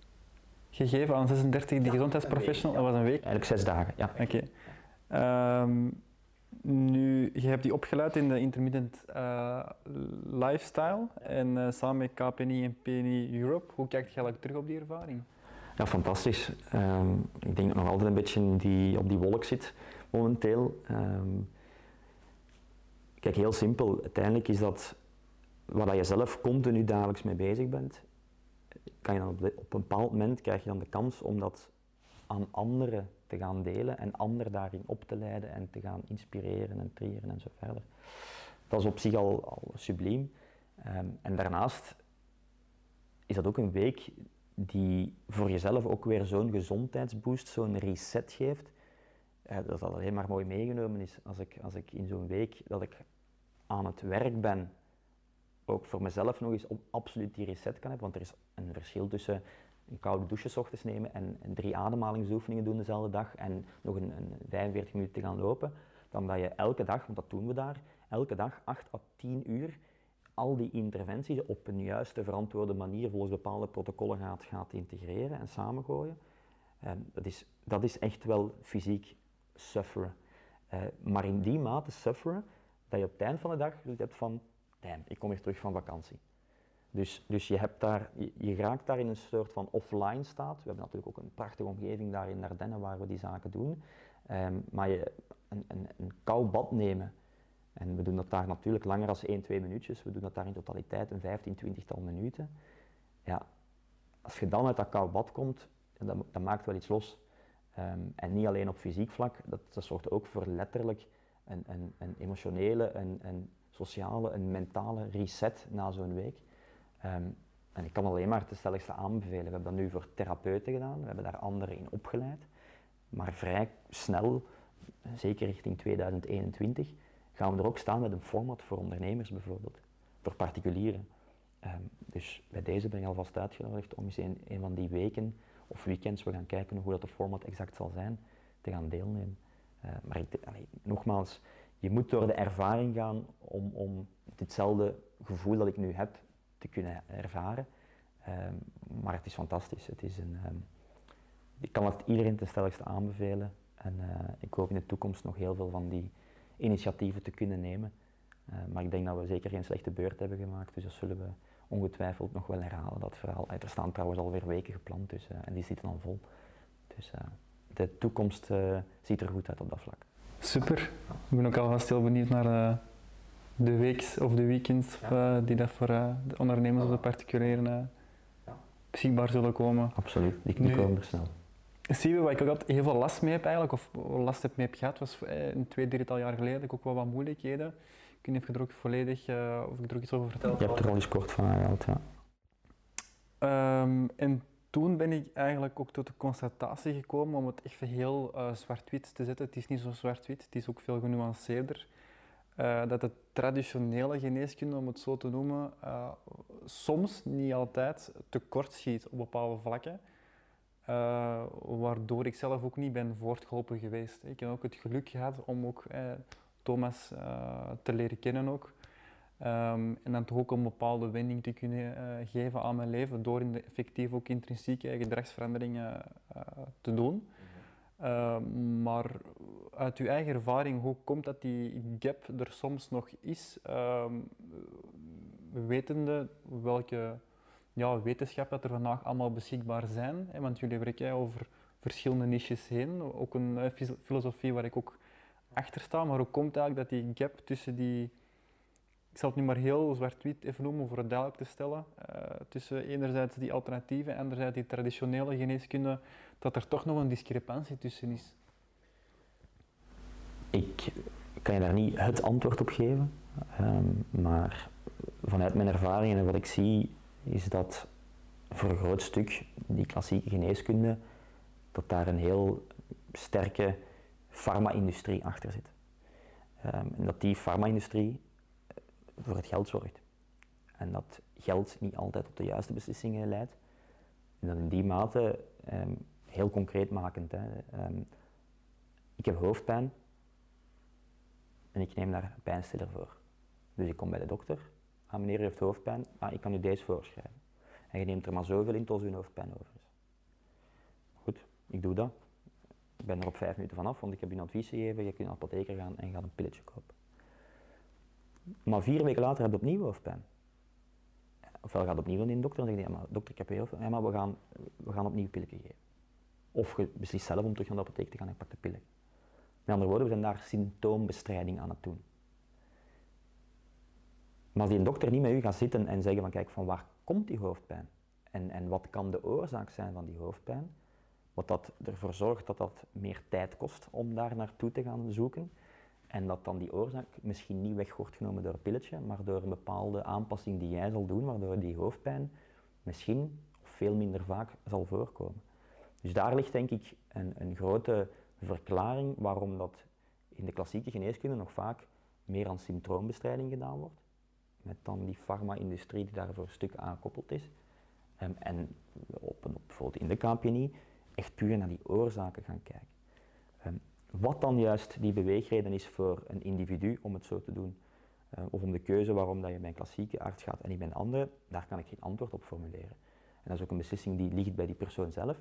Gegeven aan 36 die gezondheidsprofessional? Dat was een week? Eigenlijk zes dagen, ja. Oké. Ehm, nu, je hebt die opgeleid in de intermittent uh, lifestyle en uh, samen met KPNI en PNI Europe. Hoe kijkt je eigenlijk terug op die ervaring? Ja, fantastisch. Um, ik denk dat ik nog altijd een beetje die, op die wolk zit. momenteel. Ehm, kijk, heel simpel. Uiteindelijk is dat waar je zelf continu dagelijks mee bezig bent, kan je dan op, een bepaald moment krijg je dan de kans om dat aan anderen te gaan delen en anderen daarin op te leiden en te gaan inspireren en triëren en zo verder. Dat is op zich al, al subliem. Ehm, en daarnaast is dat ook een week die voor jezelf ook weer zo'n gezondheidsboost, zo'n reset geeft. Uh, dat dat alleen maar mooi meegenomen is als ik, als ik in zo'n week dat ik aan het werk ben, ook voor mezelf nog eens absoluut die reset kan hebben. Want er is een verschil tussen een koude douche s ochtends nemen en, drie ademhalingsoefeningen doen dezelfde dag en nog een, een 45 minuten te gaan lopen, dan dat je elke dag, want dat doen we daar, elke dag 8 à 10 uur al die interventies op een juiste verantwoorde manier volgens bepaalde protocollen gaat, gaat integreren en samengooien. Uh, dat, is, dat is echt wel fysiek sufferen. Uh, maar in die mate sufferen dat je op het eind van de dag zoiets hebt van, damn, ik kom weer terug van vakantie. Dus, dus je, hebt daar, je, je, raakt daar in een soort van offline staat. We hebben natuurlijk ook een prachtige omgeving daar in Ardennen waar we die zaken doen. Um, maar je, een, een, een koud bad nemen, en we doen dat daar natuurlijk langer dan 1, 2 minuutjes. We doen dat daar in totaliteit een 15, 20 tal minuten. Ja, als je dan uit dat koud bad komt, dan, maakt wel iets los. Um, en niet alleen op fysiek vlak, dat, dat zorgt ook voor letterlijk een, emotionele, een, een sociale, een mentale reset na zo'n week. Um, en ik kan alleen maar het stelligste aanbevelen. We hebben dat nu voor therapeuten gedaan, we hebben daar anderen in opgeleid. Maar vrij snel, zeker richting 2021, gaan we er ook staan met een format voor ondernemers bijvoorbeeld, voor particulieren. Um, dus bij deze ben ik alvast uitgenodigd om eens een, een van die weken of weekends, we gaan kijken hoe dat de format exact zal zijn, te gaan deelnemen. Uh, maar ik, nogmaals, je moet door de ervaring gaan om, om ditzelfde gevoel dat ik nu heb te kunnen ervaren. Um, maar het is fantastisch. Het is een, um, ik kan het iedereen ten stelligste aanbevelen. En uh, ik hoop in de toekomst nog heel veel van die initiatieven te kunnen nemen. Uh, maar ik denk dat we zeker geen slechte beurt hebben gemaakt, dus dat zullen we ongetwijfeld nog wel herhalen, dat verhaal. Er staan trouwens alweer weken gepland dus, en die zitten dan vol. Dus de toekomst ziet er goed uit op dat vlak. Super. Ik ben ook alvast heel benieuwd naar de weeks of de weekends ja. die dat voor de ondernemers of de particulieren beschikbaar zullen komen. Absoluut, die, die komen er snel. Zie je waar ik ook altijd heel veel last mee heb eigenlijk, of last heb mee heb gehad, was eh, een twee, drietal jaar geleden ik ook wel wat moeilijkheden. Ik weet niet of je er ook volledig, of ik er ook iets over verteld Je hebt er al eens kort van aangehaald, ja. Um, en toen ben ik eigenlijk ook tot de constatatie gekomen om het echt heel uh, zwart-wit te zetten. Het is niet zo zwart-wit, het is ook veel genuanceerder. Uh, dat de traditionele geneeskunde, om het zo te noemen, uh, soms, niet altijd, tekort schiet op bepaalde vlakken. Waardoor ik zelf ook niet ben voortgeholpen geweest. Ik heb ook het geluk gehad om ook eh, Thomas te leren kennen ook. Um, en dan toch ook een bepaalde wending te kunnen geven aan mijn leven door in effectief ook intrinsieke gedragsveranderingen te doen. Mm maar uit uw eigen ervaring, hoe komt dat die gap er soms nog is? Um, wetende welke ja, wetenschap dat er vandaag allemaal beschikbaar zijn. Hè, want jullie werken over verschillende niches heen. Ook een uh, filosofie waar ik ook achter sta. Maar hoe komt eigenlijk dat die gap tussen die... Zal het nu maar heel zwart-wit even noemen, voor het duidelijk te stellen. Uh, tussen enerzijds die alternatieven en anderzijds die traditionele geneeskunde, dat er toch nog een discrepantie tussen is. Ik kan je daar niet het antwoord op geven. Um, maar vanuit mijn ervaringen en wat ik zie, is dat voor een groot stuk die klassieke geneeskunde, dat daar een heel sterke farma-industrie achter zit. Um, en dat die farma-industrie eh, voor het geld zorgt. En dat geld niet altijd tot de juiste beslissingen leidt. En dat in die mate, um, heel concreet makend, hè, um, ik heb hoofdpijn en ik neem daar pijnstiller voor. Dus ik kom bij de dokter ah, meneer heeft hoofdpijn, ah, ik kan u deze voorschrijven. En je neemt er maar zoveel in tot uw hoofdpijn over is. Goed, ik doe dat. Ik ben er op vijf minuten vanaf, want ik heb u een advies gegeven, je kunt naar de apotheker gaan en gaat een pilletje kopen. Maar vier weken later heb je opnieuw hoofdpijn. Ofwel gaat opnieuw naar de dokter en zegt ja maar dokter ik heb heel veel, maar we gaan, we gaan opnieuw pillen geven. Of je beslist zelf om terug naar de apotheek te gaan en pak de pillen. Met andere woorden, we zijn daar symptoombestrijding aan het doen. Maar als die dokter niet met u gaat zitten en zeggen van kijk, van waar komt die hoofdpijn? En, en wat kan de oorzaak zijn van die hoofdpijn? Wat dat ervoor zorgt dat dat meer tijd kost om daar naartoe te gaan zoeken. En dat dan die oorzaak misschien niet weg wordt genomen door een pilletje, maar door een bepaalde aanpassing die jij zal doen, waardoor die hoofdpijn misschien of veel minder vaak zal voorkomen. Dus daar ligt denk ik een, een grote verklaring waarom dat in de klassieke geneeskunde nog vaak meer aan symptoombestrijding gedaan wordt. Met dan die farma-industrie die daar voor een stuk aangekoppeld is. Um, en op, bijvoorbeeld in de KPNI echt puur naar die oorzaken gaan kijken. Wat dan juist die beweegreden is voor een individu om het zo te doen, uh, of om de keuze waarom dat je bij een klassieke arts gaat en niet bij een andere, daar kan ik geen antwoord op formuleren. En dat is ook een beslissing die ligt bij die persoon zelf.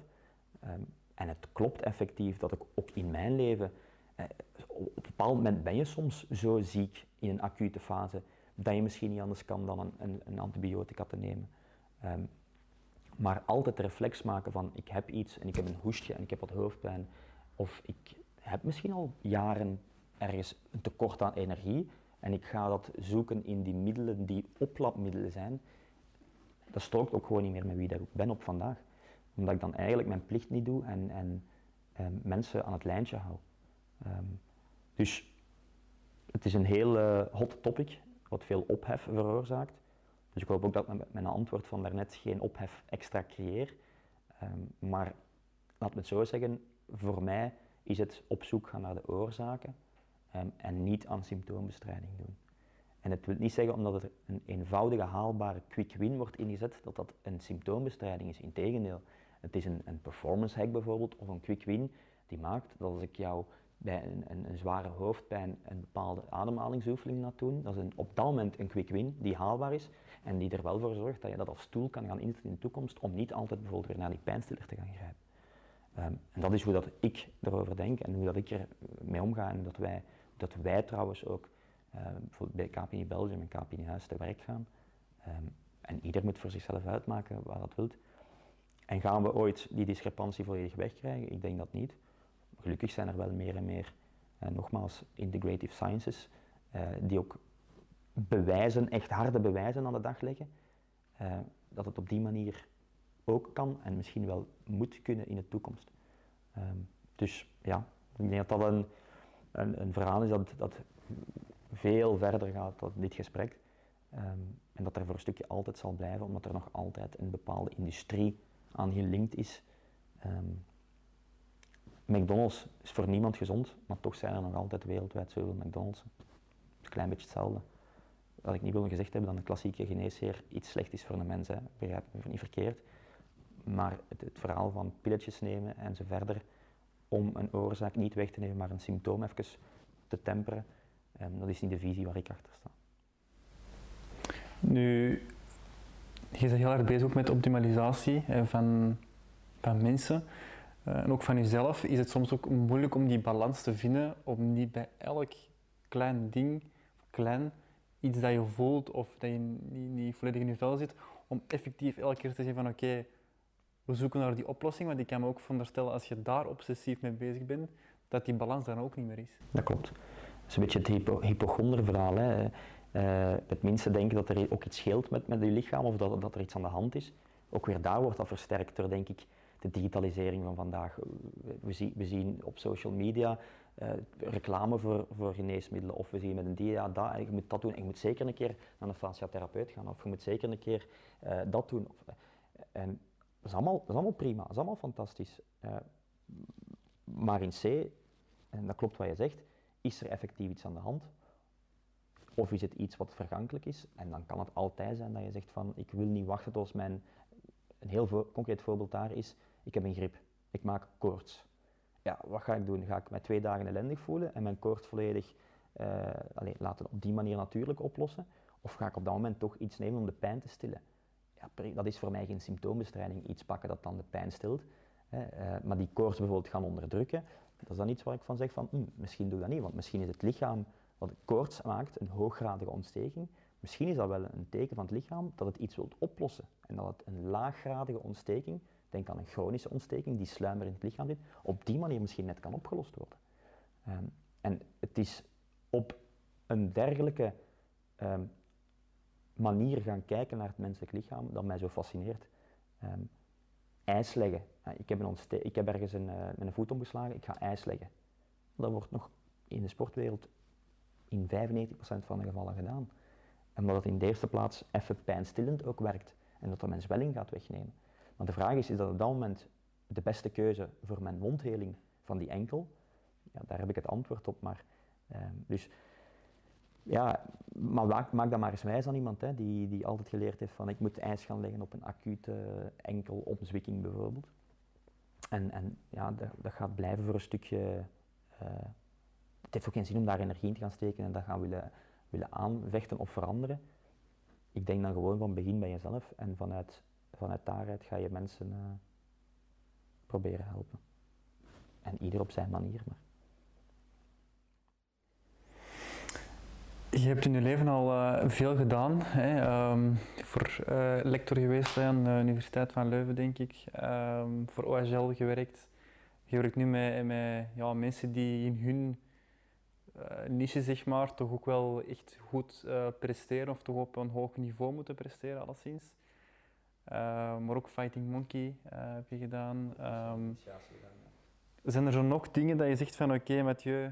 Um, en het klopt effectief dat ik ook in mijn leven, eh, op een bepaald moment ben je soms zo ziek in een acute fase dat je misschien niet anders kan dan een, een, een antibiotica te nemen. Um, maar altijd de reflex maken van ik heb iets en ik heb een hoestje en ik heb wat hoofdpijn. Of ik heb misschien al jaren ergens een tekort aan energie en ik ga dat zoeken in die middelen die oplapmiddelen zijn. Dat strookt ook gewoon niet meer met wie ik ben op vandaag. Omdat ik dan eigenlijk mijn plicht niet doe en, en, en mensen aan het lijntje hou. Um, dus het is een heel uh, hot topic, wat veel ophef veroorzaakt. Dus ik hoop ook dat met mijn antwoord van daarnet geen ophef extra creëer. Um, maar laat me het zo zeggen, voor mij is het op zoek gaan naar de oorzaken um, en niet aan symptoombestrijding doen. En het wil niet zeggen omdat er een eenvoudige, haalbare quick win wordt ingezet, dat dat een symptoombestrijding is. Integendeel, het is een, een performance hack bijvoorbeeld, of een quick win, die maakt dat als ik jou bij een, een, zware hoofdpijn een bepaalde ademhalingsoefening laat doen. Dat is een, op dat moment een quick win die haalbaar is en die er wel voor zorgt dat je dat als tool kan gaan inzetten in de toekomst om niet altijd bijvoorbeeld weer naar die pijnstiller te gaan grijpen. Um, en dat is hoe dat ik erover denk en hoe dat ik er mee omga en dat wij, dat wij trouwens ook uh, bijvoorbeeld bij KPN Belgium en KPN Huis te werk gaan. Um, en ieder moet voor zichzelf uitmaken waar dat wilt. En gaan we ooit die discrepantie volledig wegkrijgen? Ik denk dat niet gelukkig zijn er wel meer en meer, uh, nogmaals, integrative sciences, uh, die ook bewijzen, echt harde bewijzen aan de dag leggen, dat het op die manier ook kan en misschien wel moet kunnen in de toekomst. Um, dus ja, ik denk dat dat een, een, een verhaal is dat, dat veel verder gaat dan dit gesprek. Um, en dat er voor een stukje altijd zal blijven, omdat er nog altijd een bepaalde industrie aan gelinkt is. Um, McDonald's is voor niemand gezond, maar toch zijn er nog altijd wereldwijd zoveel McDonald's. Het een klein beetje hetzelfde. Wat ik niet wil gezegd hebben dat een klassieke geneesheer iets slecht is voor een mens, hè. begrijp me niet verkeerd. Maar het, het, verhaal van pilletjes nemen en zo verder, om een oorzaak niet weg te nemen, maar een symptoom even te temperen, um, dat is niet de visie waar ik achter sta. Nu, je bent heel erg bezig met optimalisatie van, van mensen. Uh, en ook van jezelf is het soms ook moeilijk om die balans te vinden, om niet bij elk klein ding, klein, iets dat je voelt of dat je niet, niet volledig in je vel zit, om effectief elke keer te zeggen van oké, we zoeken naar die oplossing, want ik kan me ook veronderstellen als je daar obsessief mee bezig bent, dat die balans dan ook niet meer is. Dat klopt. Dat is een beetje het hypo hypochonderverhaal. Hè. Uh, het minste denken dat er ook iets scheelt met, met je lichaam of dat, dat er iets aan de hand is. Ook weer daar wordt dat versterkt door, denk ik, de digitalisering van vandaag. We, zien, we zien op social media uh, reclame voor, voor geneesmiddelen of we zien met een dia dat en je moet dat doen en je moet zeker een keer naar een fasciatherapeut gaan of je moet zeker een keer uh, dat doen. Of, en is, allemaal, dat is allemaal prima, dat is allemaal fantastisch. Uh, maar in C, en dat klopt wat je zegt, is er effectief iets aan de hand? Of is het iets wat vergankelijk is? En dan kan het altijd zijn dat je zegt van ik wil niet wachten tot mijn een heel concreet voorbeeld daar is, ik heb een griep, ik maak koorts. Ja, wat ga ik doen? Ga ik mij twee dagen ellendig voelen en mijn koorts volledig uh, allez, laten op die manier natuurlijk oplossen? Of ga ik op dat moment toch iets nemen om de pijn te stillen? Ja, dat is voor mij geen symptoombestrijding, iets pakken dat dan de pijn stilt. Hè, uh, maar die koorts bijvoorbeeld gaan onderdrukken, dat is dan iets waar ik van zeg van, hm, misschien doe dat niet, want misschien is het lichaam wat koorts maakt, een hooggradige ontsteking, Misschien is dat wel een teken van het lichaam dat het iets wilt oplossen en dat het een laaggradige ontsteking, denk aan een chronische ontsteking die sluimer in het lichaam zit, op die manier misschien net kan opgelost worden. Ehm, en het is op een dergelijke ehm, manier gaan kijken naar het menselijk lichaam dat mij zo fascineert. Um, ijs leggen. ik, heb een ik heb ergens een, uh, een voet omgeslagen, ik ga ijs leggen. Dat wordt nog in de sportwereld in 95% van de gevallen gedaan. Omdat het in de eerste plaats even pijnstillend ook werkt en dat er mijn zwelling gaat wegnemen. Maar de vraag is, is dat op dat moment de beste keuze voor mijn wondheling van die enkel? Ja, daar heb ik het antwoord op. Maar, ehm, dus ja, maar maak, dat maar eens wijs aan iemand hè, die, die altijd geleerd heeft van ik moet ijs gaan leggen op een acute enkelomzwikking bijvoorbeeld. En, en ja, dat, dat gaat blijven voor een stukje. Uh, het heeft ook geen zin om daar energie in te gaan steken en dat gaan willen, willen aanvechten of veranderen. Ik denk dan gewoon van begin bij jezelf en vanuit, vanuit daaruit ga je mensen uh, proberen helpen. En ieder op zijn manier. Maar. Je hebt in je leven al uh, veel gedaan. Hè? Um, voor uh, lector geweest aan de Universiteit van Leuven, denk ik. Um, voor OHL gewerkt. Je werkt nu met, met ja, mensen die in hun uh, niche, zeg maar, toch ook wel echt goed presteren. Of toch op een hoog niveau moeten presteren, alleszins. maar ook Fighting Monkey heb je gedaan. Um, zijn er zo nog dingen dat je zegt van oké, okay, Mathieu,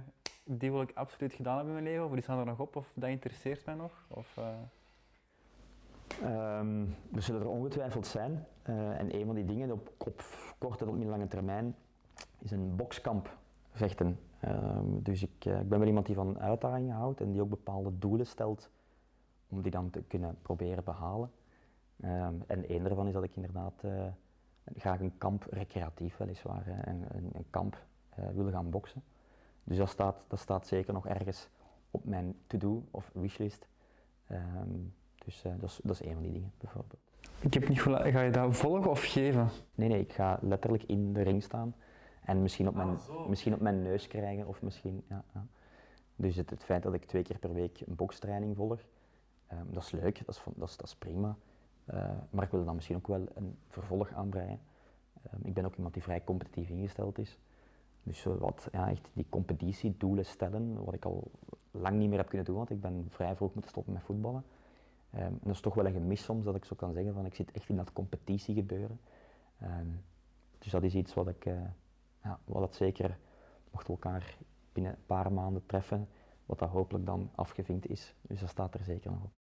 die wil ik absoluut gedaan hebben in mijn leven? Of die staan er nog op? Of dat interesseert mij nog? Of, uh... um, er zullen er ongetwijfeld zijn. Uh, en een van die dingen op, op korte tot middellange termijn is een bokskamp vechten. Um, dus ik, uh, ik ben wel iemand die van uitdagingen houdt en die ook bepaalde doelen stelt om die dan te kunnen proberen behalen. Um, en één daarvan is dat ik inderdaad graag een kamp, recreatief weliswaar, een, een, een kamp wil gaan boksen. Dus dat staat, dat staat zeker nog ergens op mijn to-do of wishlist. Um, dus uh, dat, is, dat is een van die dingen bijvoorbeeld. Ik heb niet ga je dat volgen of geven? Nee, nee, ik ga letterlijk in de ring staan en misschien op mijn, ah, misschien op mijn neus krijgen of misschien, ja. ja. Dus het, het, feit dat ik twee keer per week een bokstraining volg, um, dat is leuk, dat is, dat is, dat is prima. Uh, maar ik wil dan misschien ook wel een vervolg aanbreien. Um, ik ben ook iemand die vrij competitief ingesteld is. Dus wat, ja, echt die competitiedoelen stellen, wat ik al lang niet meer heb kunnen doen, want ik ben vrij vroeg moeten stoppen met voetballen. Um, en dat is toch wel een gemis soms, dat ik zo kan zeggen van ik zit echt in dat competitiegebeuren. Um, dus dat is iets wat ik, uh, ja, wat het zeker, mochten we elkaar binnen een paar maanden treffen, wat dat hopelijk dan afgevinkt is. Dus dat staat er zeker nog op.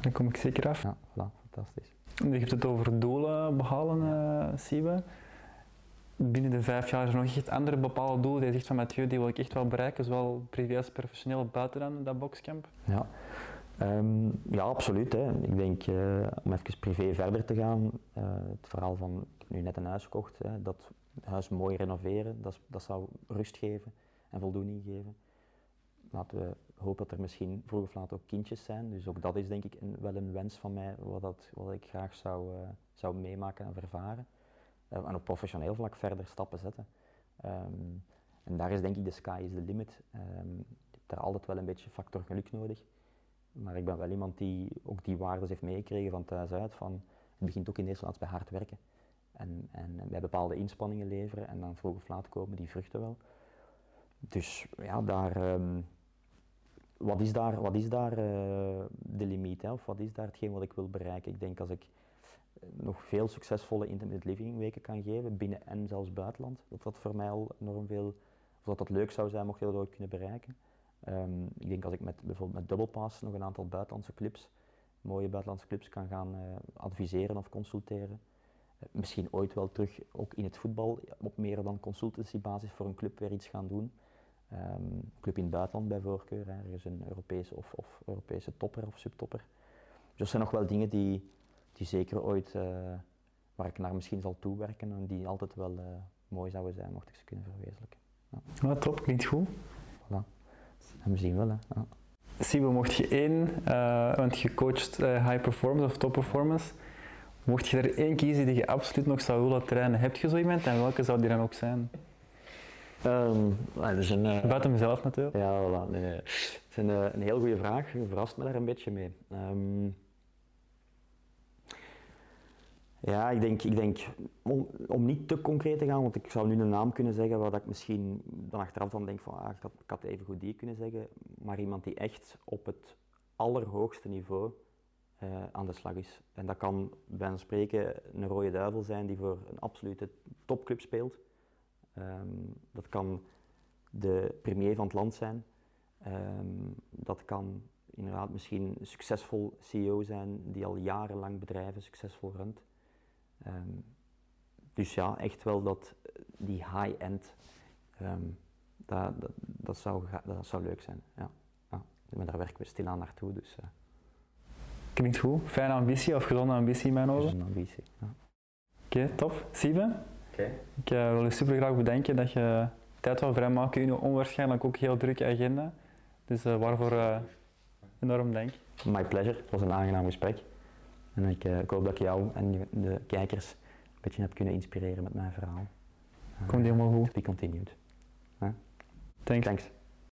Dan kom ik zeker af. Ja, voilà, fantastisch. Je hebt het over doelen behalen, uh, Siebe binnen de vijf jaar is er nog echt andere bepaalde doelen. Die zegt van Mathieu, die wil ik echt wel bereiken, zowel privé als professioneel buiten dan dat boxcamp? Ja, um, ja absoluut. Hè. Ik denk, uh, om even privé verder te gaan, uh, het verhaal van, ik heb nu net een huis gekocht, hè, dat huis mooi renoveren, dat, dat zou rust geven en voldoening geven. Laten we hopen dat er misschien vroeg of laat ook kindjes zijn, dus ook dat is denk ik een, wel een wens van mij, wat, dat, wat ik graag zou, uh, zou meemaken en vervaren. Eh, en op professioneel vlak verder stappen zetten. Ehm, en daar is denk ik de sky is the limit. Um, je hebt daar altijd wel een beetje factor geluk nodig. Maar ik ben wel iemand die ook die waarden heeft meegekregen van thuis uit. Van, het begint ook in eerste plaats bij hard werken. En, en bij bepaalde inspanningen leveren en dan vroeg of laat komen die vruchten wel. Dus ja, daar, um, wat is daar, wat is daar uh, de limiet? Hè? Of wat is daar hetgeen wat ik wil bereiken? Ik denk als ik nog veel succesvolle intermittent living weken kan geven, binnen en zelfs buitenland. Dat dat voor mij al enorm veel, of dat dat leuk zou zijn mocht je dat ooit kunnen bereiken. Um, ik denk als ik met bijvoorbeeld met Double nog een aantal buitenlandse clubs, mooie buitenlandse clubs kan gaan uh, adviseren of consulteren. Uh, misschien ooit wel terug ook in het voetbal op meer dan consultancybasis voor een club weer iets gaan doen. Um, club in het buitenland bij voorkeur, ergens een Europese of, of Europese topper of subtopper. Dus dat zijn nog wel dingen die, die zeker ooit, uh, waar ik naar misschien zal toewerken en die altijd wel uh, mooi zouden zijn mocht ik ze kunnen verwezenlijken. Ja, ja top, klinkt goed. Voilà. En we zien wel. Hè. Ja. Sibo, mocht je één, uh, want je coacht high performance of top performance, mocht je er één kiezen die je absoluut nog zou willen trainen, heb je zo iemand en welke zou die dan ook zijn? Um, dus een, uh, Buiten mezelf natuurlijk. Ja, voilà. Nee, nee. Het is een, een heel goede vraag. Je verrast me daar een beetje mee. Um, Ja, ik denk, ik denk om, om niet te concreet te gaan, want ik zou nu een naam kunnen zeggen waar ik misschien dan achteraf dan denk van ah, ik, had, ik even goed die kunnen zeggen, maar iemand die echt op het allerhoogste niveau uh, aan de slag is. En dat kan bij een spreken een rode duivel zijn die voor een absolute topclub speelt. Um, dat kan de premier van het land zijn. Um, dat kan inderdaad misschien een succesvol CEO zijn die al jarenlang bedrijven succesvol runt. Um, dus ja, echt wel dat, die high-end, um, dat, dat, dat, zou, dat zou leuk zijn. Ja. ja. Maar daar werken we stilaan naartoe. Dus, uh. Klinkt goed. Fijne ambitie of gezonde ambitie in mijn ogen? Gezonde ambitie, ja. Oké, okay, top. Siebe? Okay. Ik uh, wil je super graag bedanken dat je tijd wil vrijmaken in je onwaarschijnlijk ook heel drukke agenda. Dus uh, waarvoor uh, enorm dank. My pleasure. Het was een aangenaam gesprek. En ik, uh, ik, hoop dat ik jou en de kijkers een beetje heb kunnen inspireren met mijn verhaal. Komt helemaal goed. To be continued. Thanks. Thanks.